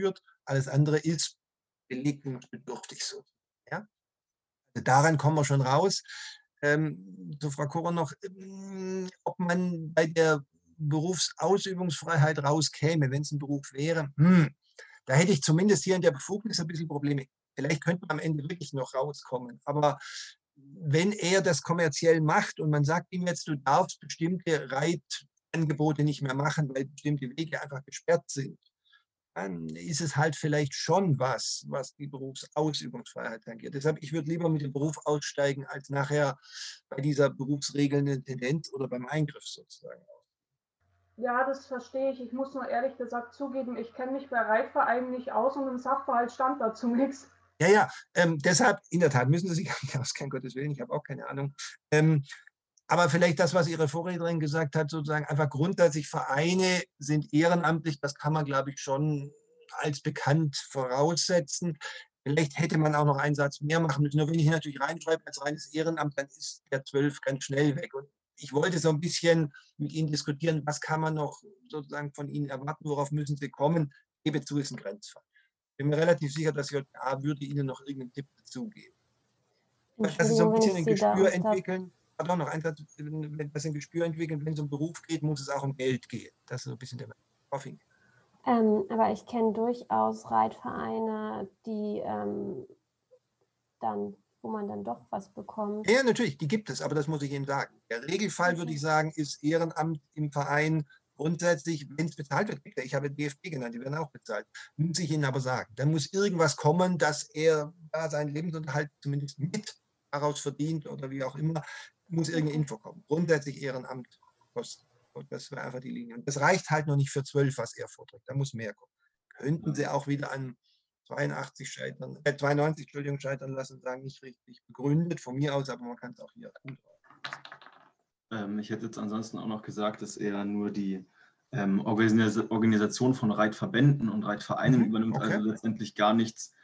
führt. Alles andere ist belegungsbedürftig so. Ja? Also daran kommen wir schon raus. Ähm, zu Frau Kocher noch, ähm, ob man bei der Berufsausübungsfreiheit rauskäme, wenn es ein Beruf wäre, hm, da hätte ich zumindest hier in der Befugnis ein bisschen Probleme. Vielleicht könnte man am Ende wirklich noch rauskommen. Aber wenn er das kommerziell macht und man sagt ihm jetzt, du darfst bestimmte Reitangebote nicht mehr machen, weil bestimmte Wege einfach gesperrt sind, dann ist es halt vielleicht schon was, was die Berufsausübungsfreiheit angeht. Deshalb, ich würde lieber mit dem Beruf aussteigen, als nachher bei dieser berufsregelnden Tendenz oder beim Eingriff sozusagen. Ja, das verstehe ich. Ich muss nur ehrlich gesagt zugeben, ich kenne mich bei Reitvereinen nicht aus und im Sachverhalt stand dazu nichts. Ja, ja, ähm, deshalb, in der Tat, müssen Sie sich auskennen, Gottes Willen, ich habe auch keine Ahnung. Ähm, aber vielleicht das, was Ihre Vorrednerin gesagt hat, sozusagen einfach grundsätzlich Vereine sind ehrenamtlich, das kann man, glaube ich, schon als bekannt voraussetzen. Vielleicht hätte man auch noch einen Satz mehr machen müssen. Nur wenn ich hier natürlich reinschreibe als reines Ehrenamt, dann ist der 12 ganz schnell weg. Und ich wollte so ein bisschen mit Ihnen diskutieren, was kann man noch sozusagen von Ihnen erwarten, worauf müssen Sie kommen. Ich gebe zu, ist ein Grenzfall. Ich bin mir relativ sicher, dass JA würde Ihnen noch irgendeinen Tipp dazugeben. Dass Sie so ein bisschen ein Gespür entwickeln pardon, noch ein Satz, wenn das ein Gespür entwickeln, wenn es um Beruf geht, muss es auch um Geld gehen. Das ist so ein bisschen der Hoffing. Ähm, aber ich kenne durchaus Reitvereine, die ähm, dann, wo man dann doch was bekommt. Ja, natürlich, die gibt es, aber das muss ich Ihnen sagen. Der Regelfall, würde ich sagen, ist Ehrenamt im Verein grundsätzlich, wenn es bezahlt wird, ich habe DFB genannt, die werden auch bezahlt, muss ich Ihnen aber sagen. Dann muss irgendwas kommen, dass er da seinen Lebensunterhalt zumindest mit daraus verdient oder wie auch immer muss irgendeine Info kommen. Grundsätzlich Ehrenamt kosten. Und das wäre einfach die Linie. Und das reicht halt noch nicht für 12, was er vorträgt. Da muss mehr kommen. Könnten sie auch wieder an 82 scheitern, äh, 92 Entschuldigung, scheitern lassen und sagen, nicht richtig begründet von mir aus, aber man kann es auch hier gut ähm, Ich hätte jetzt ansonsten auch noch gesagt, dass er nur die ähm, Organisation von Reitverbänden und Reitvereinen mhm, übernimmt, okay. also letztendlich gar nichts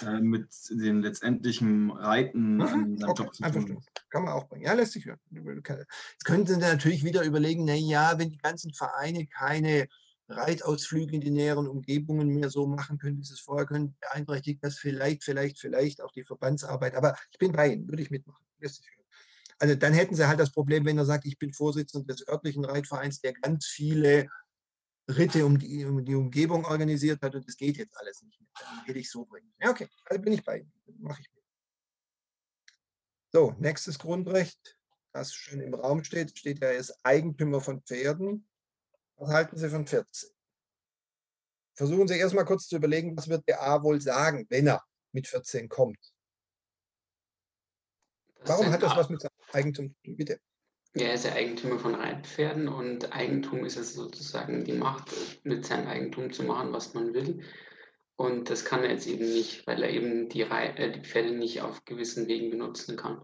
äh, mit den letztendlichen Reiten mhm, an seinem okay, Job zu tun. Kann man auch bringen. Ja, lässt sich hören. Jetzt könnten Sie natürlich wieder überlegen, na ja, wenn die ganzen Vereine keine Reitausflüge in die näheren Umgebungen mehr so machen können, wie sie es vorher können, beeinträchtigt das vielleicht, vielleicht, vielleicht auch die Verbandsarbeit. Aber ich bin bei Ihnen, würde ich mitmachen. Lässt sich hören. Also dann hätten Sie halt das Problem, wenn er sagt, ich bin Vorsitzender des örtlichen Reitvereins, der ganz viele Ritte um die, um die Umgebung organisiert hat und das geht jetzt alles nicht mehr. Dann hätte ich so bringen. Ja, okay, also bin ich bei Ihnen. Mache ich mit. So, nächstes Grundrecht, das schon im Raum steht, steht ja, er ist Eigentümer von Pferden. Was halten Sie von 14? Versuchen Sie erstmal kurz zu überlegen, was wird der A wohl sagen, wenn er mit 14 kommt. Warum hat das was mit Eigentum zu tun? Bitte. Ja, er ist ja Eigentümer von Reitpferden und Eigentum ist es sozusagen die Macht, mit seinem Eigentum zu machen, was man will. Und das kann er jetzt eben nicht, weil er eben die, Re äh, die Pferde nicht auf gewissen Wegen benutzen kann.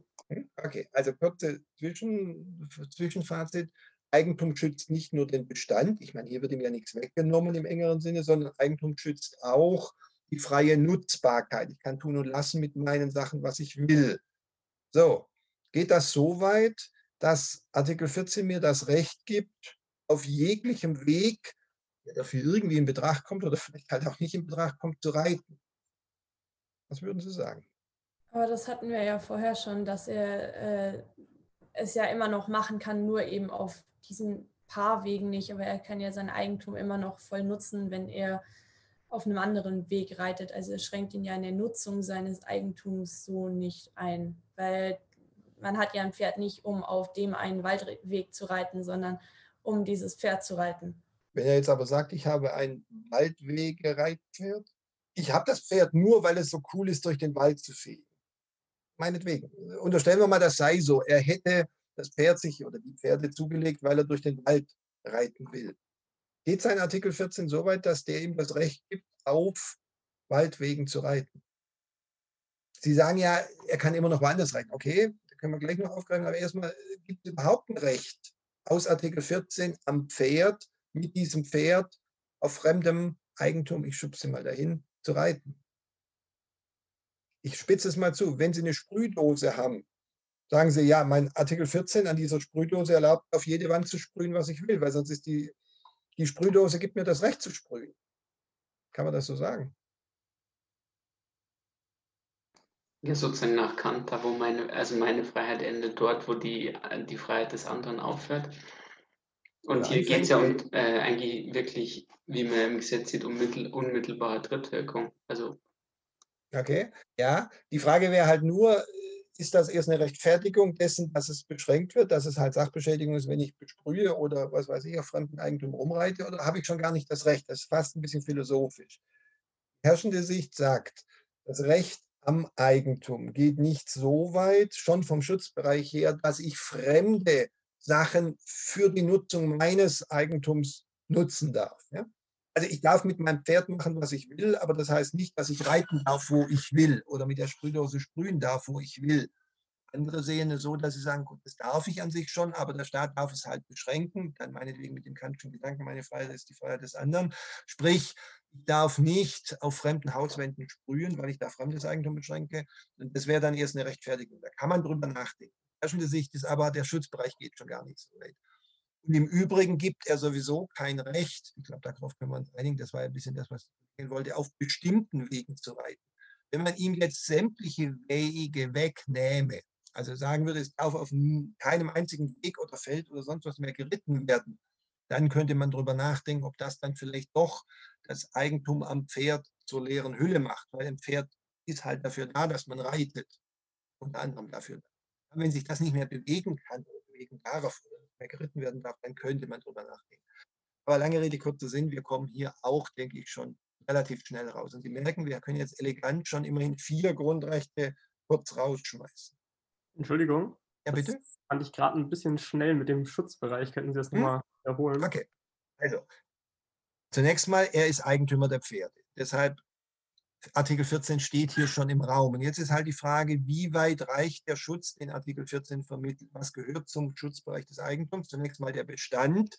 Okay, also kurze Zwischen Zwischenfazit. Eigentum schützt nicht nur den Bestand, ich meine, hier wird ihm ja nichts weggenommen im engeren Sinne, sondern Eigentum schützt auch die freie Nutzbarkeit. Ich kann tun und lassen mit meinen Sachen, was ich will. So, geht das so weit, dass Artikel 14 mir das Recht gibt, auf jeglichem Weg, der dafür irgendwie in Betracht kommt oder vielleicht halt auch nicht in Betracht kommt, zu reiten. Was würden Sie sagen? Aber das hatten wir ja vorher schon, dass er äh, es ja immer noch machen kann, nur eben auf diesen paar Wegen nicht. Aber er kann ja sein Eigentum immer noch voll nutzen, wenn er auf einem anderen Weg reitet. Also er schränkt ihn ja in der Nutzung seines Eigentums so nicht ein, weil man hat ja ein Pferd nicht, um auf dem einen Waldweg zu reiten, sondern um dieses Pferd zu reiten. Wenn er jetzt aber sagt, ich habe ein Waldwegereitpferd, ich habe das Pferd nur, weil es so cool ist, durch den Wald zu fegen. Meinetwegen. Unterstellen wir mal, das sei so. Er hätte das Pferd sich oder die Pferde zugelegt, weil er durch den Wald reiten will. Geht sein Artikel 14 so weit, dass der ihm das Recht gibt, auf Waldwegen zu reiten? Sie sagen ja, er kann immer noch woanders reiten. Okay, können wir gleich noch aufgreifen, aber erstmal äh, gibt es überhaupt ein Recht aus Artikel 14 am Pferd, mit diesem Pferd auf fremdem Eigentum, ich schubse mal dahin, zu reiten. Ich spitze es mal zu, wenn Sie eine Sprühdose haben, sagen Sie, ja, mein Artikel 14 an dieser Sprühdose erlaubt, auf jede Wand zu sprühen, was ich will, weil sonst ist die, die Sprühdose gibt mir das Recht zu sprühen. Kann man das so sagen? Ja, sozusagen nach Kant, da wo meine, also meine Freiheit endet, dort, wo die, die Freiheit des anderen aufhört. Und hier geht es ja um, äh, eigentlich wirklich, wie man im Gesetz sieht, um mittel, unmittelbare Drittwirkung. Also. Okay, ja. Die Frage wäre halt nur, ist das erst eine Rechtfertigung dessen, dass es beschränkt wird, dass es halt Sachbeschädigung ist, wenn ich besprühe oder was weiß ich, auf fremden Eigentum rumreite, oder habe ich schon gar nicht das Recht? Das ist fast ein bisschen philosophisch. Die herrschende Sicht sagt, das Recht am Eigentum geht nicht so weit, schon vom Schutzbereich her, dass ich fremde Sachen für die Nutzung meines Eigentums nutzen darf. Ja? Also ich darf mit meinem Pferd machen, was ich will, aber das heißt nicht, dass ich reiten darf, wo ich will oder mit der Sprühdose sprühen darf, wo ich will. Andere sehen es so, dass sie sagen, gut, das darf ich an sich schon, aber der Staat darf es halt beschränken. Dann meinetwegen mit dem kantischen Gedanken, meine Freiheit ist die Freiheit des anderen. Sprich, ich darf nicht auf fremden Hauswänden sprühen, weil ich da fremdes Eigentum beschränke. Und das wäre dann erst eine Rechtfertigung. Da kann man drüber nachdenken. Herrschende Sicht ist aber, der Schutzbereich geht schon gar nicht so weit. Und im Übrigen gibt er sowieso kein Recht, ich glaube, darauf können wir uns einigen, das war ein bisschen das, was ich wollte, auf bestimmten Wegen zu reiten. Wenn man ihm jetzt sämtliche Wege wegnähme, also sagen würde, es darf auf keinem einzigen Weg oder Feld oder sonst was mehr geritten werden, dann könnte man darüber nachdenken, ob das dann vielleicht doch das Eigentum am Pferd zur leeren Hülle macht, weil ein Pferd ist halt dafür da, dass man reitet, unter anderem dafür. Wenn sich das nicht mehr bewegen kann oder bewegen darf oder nicht mehr geritten werden darf, dann könnte man darüber nachdenken. Aber lange Rede, kurzer Sinn, wir kommen hier auch, denke ich, schon relativ schnell raus. Und Sie merken, wir können jetzt elegant schon immerhin vier Grundrechte kurz rausschmeißen. Entschuldigung. Ja, bitte? Das fand ich gerade ein bisschen schnell mit dem Schutzbereich. Könnten Sie das hm? nochmal erholen? Okay. Also, zunächst mal, er ist Eigentümer der Pferde. Deshalb Artikel 14 steht hier schon im Raum. Und jetzt ist halt die Frage, wie weit reicht der Schutz, den Artikel 14 vermittelt? Was gehört zum Schutzbereich des Eigentums? Zunächst mal der Bestand,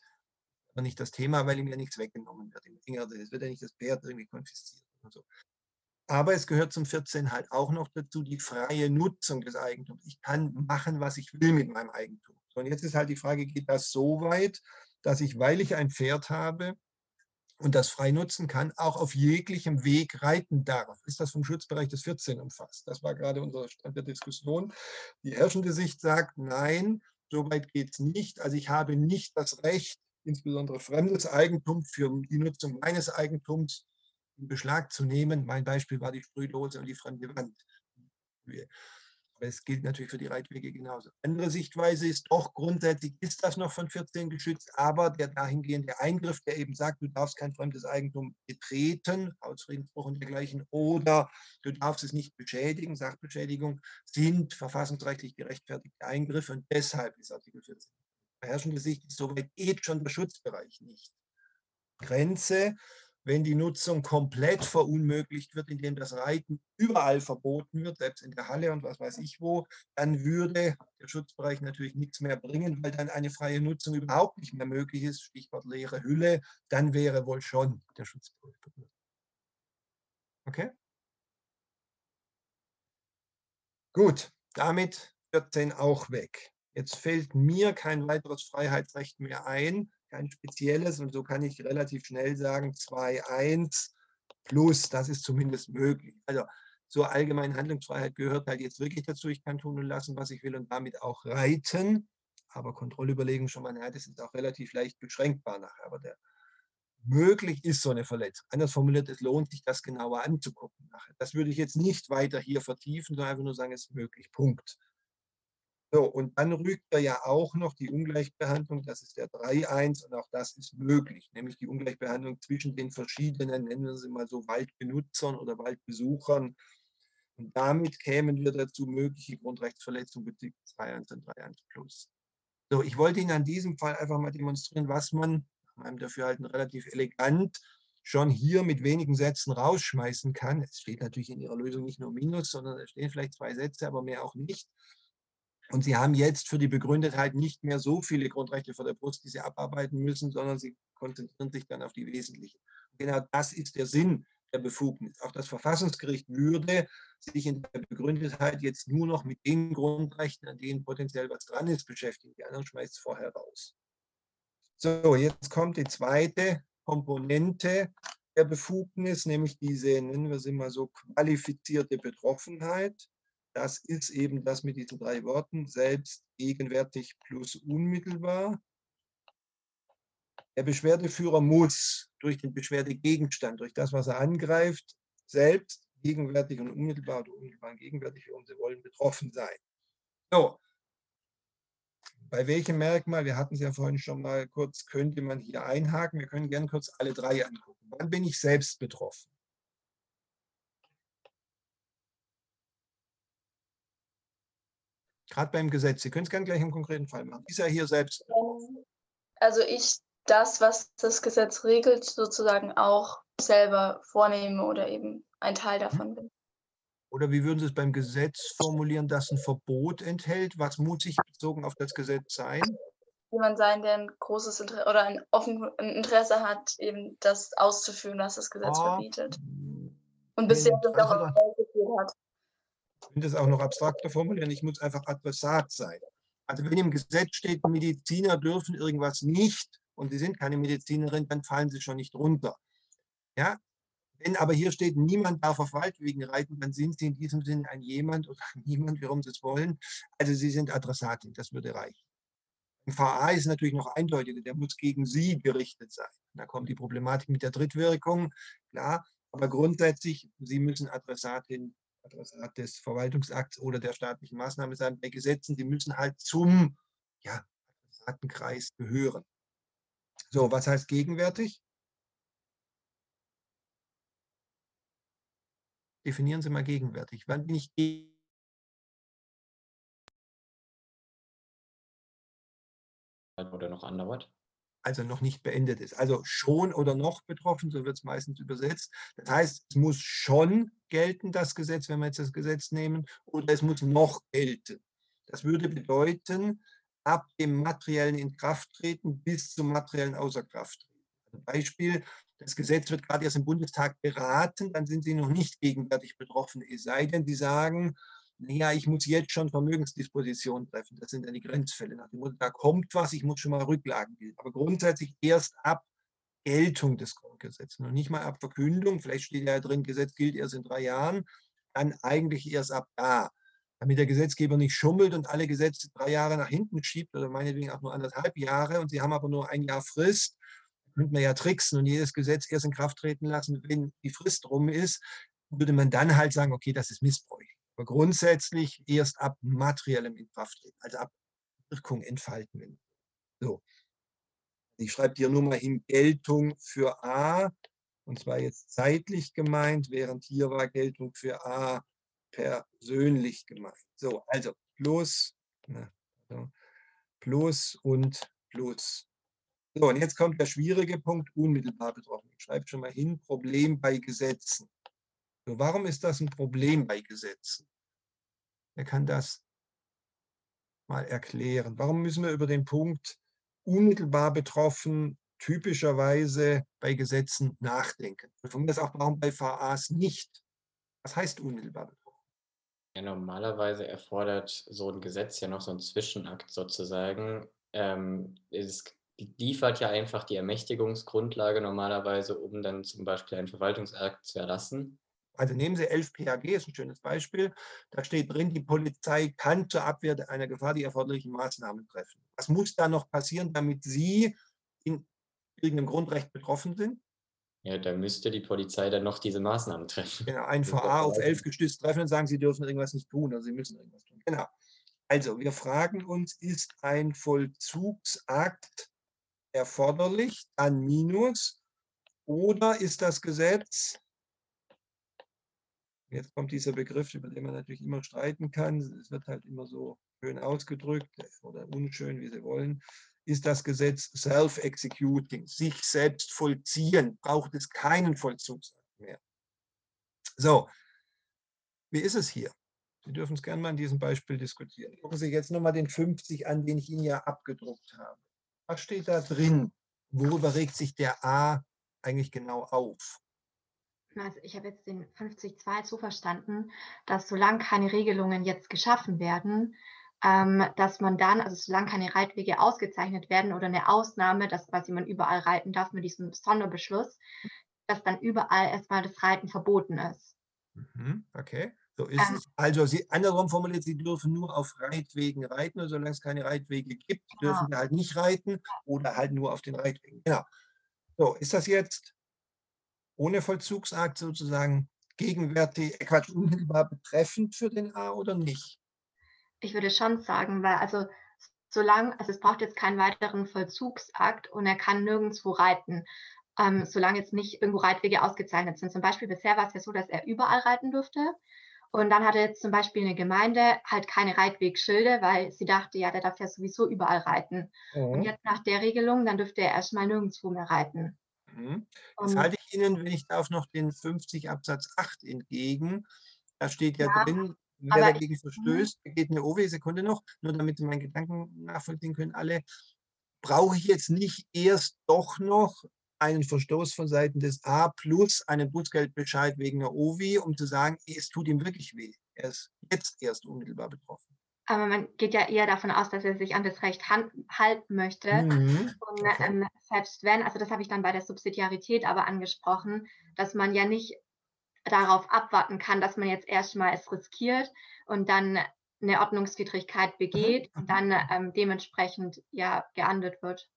aber nicht das Thema, weil ihm ja nichts weggenommen wird. Es wird ja nicht das Pferd irgendwie konfisziert und so. Aber es gehört zum 14 halt auch noch dazu die freie Nutzung des Eigentums. Ich kann machen, was ich will mit meinem Eigentum. und jetzt ist halt die Frage, geht das so weit, dass ich, weil ich ein Pferd habe, und das frei nutzen kann, auch auf jeglichem Weg reiten darf. Ist das vom Schutzbereich des 14 umfasst? Das war gerade unser Stand der Diskussion. Die herrschende Sicht sagt, nein, so weit geht es nicht. Also ich habe nicht das Recht, insbesondere fremdes Eigentum für die Nutzung meines Eigentums in Beschlag zu nehmen. Mein Beispiel war die Sprühdose und die fremde Wand. Aber es gilt natürlich für die Reitwege genauso. Andere Sichtweise ist doch, grundsätzlich ist das noch von 14 geschützt, aber der dahingehende Eingriff, der eben sagt, du darfst kein fremdes Eigentum betreten, Hausfriedensbruch und dergleichen, oder du darfst es nicht beschädigen, Sachbeschädigung, sind verfassungsrechtlich gerechtfertigte Eingriffe und deshalb ist Artikel 14 herrschende Sicht, soweit geht schon der Schutzbereich nicht. Grenze wenn die Nutzung komplett verunmöglicht wird, indem das Reiten überall verboten wird, selbst in der Halle und was weiß ich wo, dann würde der Schutzbereich natürlich nichts mehr bringen, weil dann eine freie Nutzung überhaupt nicht mehr möglich ist. Stichwort leere Hülle, dann wäre wohl schon der Schutzbereich berührt. Okay? Gut, damit 14 auch weg. Jetzt fällt mir kein weiteres Freiheitsrecht mehr ein, kein spezielles und so kann ich relativ schnell sagen 2.1 plus, das ist zumindest möglich. Also zur allgemeinen Handlungsfreiheit gehört halt jetzt wirklich dazu, ich kann tun und lassen, was ich will und damit auch reiten. Aber Kontrollüberlegung schon mal, ja, das ist auch relativ leicht beschränkbar nachher. Aber der, möglich ist so eine Verletzung. Anders formuliert, es lohnt sich, das genauer anzugucken nachher. Das würde ich jetzt nicht weiter hier vertiefen, sondern einfach nur sagen, es ist möglich. Punkt. So, und dann rügt er ja auch noch die Ungleichbehandlung, das ist der 3.1 und auch das ist möglich, nämlich die Ungleichbehandlung zwischen den verschiedenen, nennen wir sie mal so, Waldbenutzern oder Waldbesuchern. Und damit kämen wir dazu, mögliche Grundrechtsverletzungen bezüglich 2.1 und 3.1 plus. So, ich wollte Ihnen an diesem Fall einfach mal demonstrieren, was man meinem Dafürhalten relativ elegant schon hier mit wenigen Sätzen rausschmeißen kann. Es steht natürlich in Ihrer Lösung nicht nur Minus, sondern es stehen vielleicht zwei Sätze, aber mehr auch nicht. Und sie haben jetzt für die Begründetheit nicht mehr so viele Grundrechte vor der Brust, die sie abarbeiten müssen, sondern sie konzentrieren sich dann auf die wesentlichen. Genau das ist der Sinn der Befugnis. Auch das Verfassungsgericht würde sich in der Begründetheit jetzt nur noch mit den Grundrechten, an denen potenziell was dran ist, beschäftigen. Die anderen schmeißt es vorher raus. So, jetzt kommt die zweite Komponente der Befugnis, nämlich diese, nennen wir sie mal so, qualifizierte Betroffenheit. Das ist eben das mit diesen drei Worten, selbst, gegenwärtig plus unmittelbar. Der Beschwerdeführer muss durch den Beschwerdegegenstand, durch das, was er angreift, selbst, gegenwärtig und unmittelbar oder unmittelbar gegenwärtig, wie Sie wollen, betroffen sein. So, bei welchem Merkmal, wir hatten es ja vorhin schon mal kurz, könnte man hier einhaken. Wir können gerne kurz alle drei angucken. Wann bin ich selbst betroffen? Gerade beim Gesetz. Sie können es gerne gleich im konkreten Fall machen. Ist er hier selbst? Also ich das, was das Gesetz regelt, sozusagen auch selber vornehme oder eben ein Teil davon bin. Oder wie würden Sie es beim Gesetz formulieren, das ein Verbot enthält? Was muss ich bezogen auf das Gesetz sein? Jemand sein, der ein großes Interesse oder ein offenes Interesse hat, eben das auszuführen, was das Gesetz Ah, verbietet. Und bisher das auch also- ausgeführt hat. Ich könnte es auch noch abstrakter formulieren. Ich muss einfach Adressat sein. Also wenn im Gesetz steht, Mediziner dürfen irgendwas nicht und Sie sind keine Medizinerin, dann fallen Sie schon nicht runter. Ja? Wenn aber hier steht, niemand darf auf Waldwegen reiten, dann sind Sie in diesem Sinne ein jemand oder niemand, warum Sie es wollen. Also Sie sind Adressatin, das würde reichen. Im VA ist natürlich noch eindeutiger, der muss gegen Sie gerichtet sein. Da kommt die Problematik mit der Drittwirkung, klar. Aber grundsätzlich, Sie müssen Adressatin Adressat des Verwaltungsakts oder der staatlichen Maßnahme sein. Bei Gesetzen, die müssen halt zum ja, Adressatenkreis gehören. So, was heißt gegenwärtig? Definieren Sie mal gegenwärtig. Wann bin ich ge- oder noch andauert. Also noch nicht beendet ist. Also schon oder noch betroffen, so wird es meistens übersetzt. Das heißt, es muss schon gelten, das Gesetz, wenn wir jetzt das Gesetz nehmen, oder es muss noch gelten. Das würde bedeuten, ab dem materiellen Inkrafttreten bis zum materiellen Außerkrafttreten. Also Beispiel, das Gesetz wird gerade erst im Bundestag beraten, dann sind Sie noch nicht gegenwärtig betroffen, es sei denn, Sie sagen, naja, ich muss jetzt schon Vermögensdisposition treffen. Das sind dann die Grenzfälle. Nach dem Motto, da kommt was, ich muss schon mal Rücklagen bilden. Aber grundsätzlich erst ab Geltung des Grundgesetzes. Noch nicht mal ab Verkündung. Vielleicht steht ja drin, Gesetz gilt erst in drei Jahren. Dann eigentlich erst ab da. Damit der Gesetzgeber nicht schummelt und alle Gesetze drei Jahre nach hinten schiebt oder meinetwegen auch nur anderthalb Jahre und sie haben aber nur ein Jahr Frist, könnte man ja tricksen und jedes Gesetz erst in Kraft treten lassen, wenn die Frist rum ist, würde man dann halt sagen, okay, das ist missbräuchlich. Aber grundsätzlich erst ab materiellem Inkrafttreten, also ab Wirkung entfalten. So. Ich schreibe hier nur mal in Geltung für A, und zwar jetzt zeitlich gemeint, während hier war Geltung für A persönlich gemeint. So, also plus, plus und plus. So, und jetzt kommt der schwierige Punkt, unmittelbar betroffen. Ich schreibe schon mal hin, Problem bei Gesetzen. So, warum ist das ein Problem bei Gesetzen? Wer kann das mal erklären? Warum müssen wir über den Punkt unmittelbar betroffen typischerweise bei Gesetzen nachdenken? Von mir ist auch warum bei VAs nicht. Was heißt unmittelbar betroffen? Ja, normalerweise erfordert so ein Gesetz ja noch so einen Zwischenakt sozusagen. Ähm, es liefert ja einfach die Ermächtigungsgrundlage normalerweise, um dann zum Beispiel einen Verwaltungsakt zu erlassen. Also nehmen Sie 11 PHG, ist ein schönes Beispiel. Da steht drin, die Polizei kann zur Abwehr einer Gefahr die erforderlichen Maßnahmen treffen. Was muss da noch passieren, damit Sie in irgendeinem Grundrecht betroffen sind? Ja, da müsste die Polizei dann noch diese Maßnahmen treffen. Genau, ein VA auf 11 gestützt treffen und sagen, Sie dürfen irgendwas nicht tun oder Sie müssen irgendwas tun. Genau. Also, wir fragen uns, ist ein Vollzugsakt erforderlich, dann Minus, oder ist das Gesetz Jetzt kommt dieser Begriff, über den man natürlich immer streiten kann. Es wird halt immer so schön ausgedrückt oder unschön, wie Sie wollen. Ist das Gesetz self-executing, sich selbst vollziehen, braucht es keinen Vollzugsakt mehr. So, wie ist es hier? Sie dürfen es gerne mal an diesem Beispiel diskutieren. Gucken Sie jetzt nochmal den 50 an, den ich Ihnen ja abgedruckt habe. Was steht da drin? Worüber regt sich der A eigentlich genau auf? Also ich habe jetzt den 50.2 so verstanden, dass solange keine Regelungen jetzt geschaffen werden, ähm, dass man dann, also solange keine Reitwege ausgezeichnet werden oder eine Ausnahme, dass quasi man überall reiten darf mit diesem Sonderbeschluss, dass dann überall erstmal das Reiten verboten ist. Mhm, okay. So ist ähm, es. Also Sie, andersrum formuliert, Sie dürfen nur auf Reitwegen reiten und solange es keine Reitwege gibt, genau. dürfen Sie halt nicht reiten oder halt nur auf den Reitwegen. Genau. So, ist das jetzt ohne Vollzugsakt sozusagen gegenwärtig, äh, Quatsch, unmittelbar betreffend für den A oder nicht? Ich würde schon sagen, weil also solange, also es braucht jetzt keinen weiteren Vollzugsakt und er kann nirgendwo reiten, ähm, solange jetzt nicht irgendwo Reitwege ausgezeichnet sind. Zum Beispiel bisher war es ja so, dass er überall reiten durfte. Und dann hatte jetzt zum Beispiel eine Gemeinde halt keine Reitwegschilde, weil sie dachte, ja, der darf ja sowieso überall reiten. Mhm. Und jetzt nach der Regelung, dann dürfte er erstmal nirgendwo mehr reiten. Mhm. Jetzt halte ich Ihnen, wenn ich darf, noch den 50 Absatz 8 entgegen. Da steht ja, ja drin, wer dagegen mhm. verstößt, geht eine OW-Sekunde noch, nur damit Sie meinen Gedanken nachvollziehen können, alle. Brauche ich jetzt nicht erst doch noch einen Verstoß von Seiten des A plus einen Bußgeldbescheid wegen der OWI, um zu sagen, es tut ihm wirklich weh. Er ist jetzt erst unmittelbar betroffen. Aber man geht ja eher davon aus, dass er sich an das Recht halten möchte. Mhm. Und ähm, selbst wenn, also das habe ich dann bei der Subsidiarität aber angesprochen, dass man ja nicht darauf abwarten kann, dass man jetzt erstmal es riskiert und dann eine Ordnungswidrigkeit begeht mhm. und dann ähm, dementsprechend ja geahndet wird.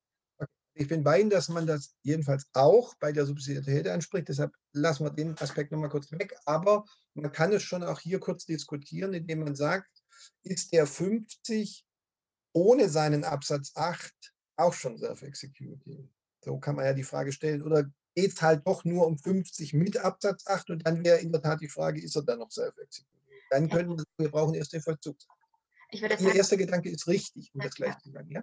Ich bin bei Ihnen, dass man das jedenfalls auch bei der Subsidiarität anspricht. Deshalb lassen wir den Aspekt nochmal kurz weg. Aber man kann es schon auch hier kurz diskutieren, indem man sagt, ist der 50 ohne seinen Absatz 8 auch schon Self-Executing? So kann man ja die Frage stellen. Oder geht es halt doch nur um 50 mit Absatz 8? Und dann wäre in der Tat die Frage, ist er dann noch Self-Executing? Dann können wir, wir brauchen erst den Vollzug. Ihr erster Gedanke ist richtig, um das gleich zu sagen. Ja?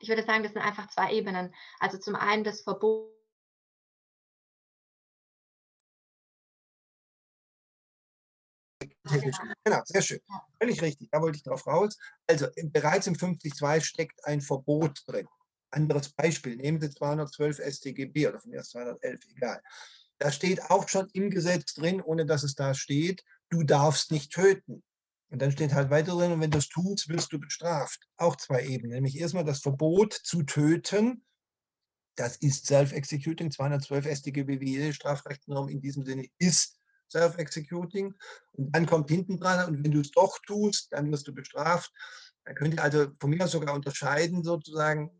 Ich würde sagen, das sind einfach zwei Ebenen. Also zum einen das Verbot Genau, sehr schön. Völlig richtig, da wollte ich drauf raus. Also bereits im 50.2 steckt ein Verbot drin. Anderes Beispiel, nehmen Sie 212 StGB oder von mir 211, egal. Da steht auch schon im Gesetz drin, ohne dass es da steht, du darfst nicht töten. Und dann steht halt weiter drin, und wenn du es tust, wirst du bestraft. Auch zwei Ebenen, nämlich erstmal das Verbot zu töten. Das ist Self-Executing, 212 StGB, wie jede Strafrechtsnorm in diesem Sinne ist Self-Executing. Und dann kommt hinten dran, und wenn du es doch tust, dann wirst du bestraft. Da könnt ihr also von mir sogar unterscheiden, sozusagen,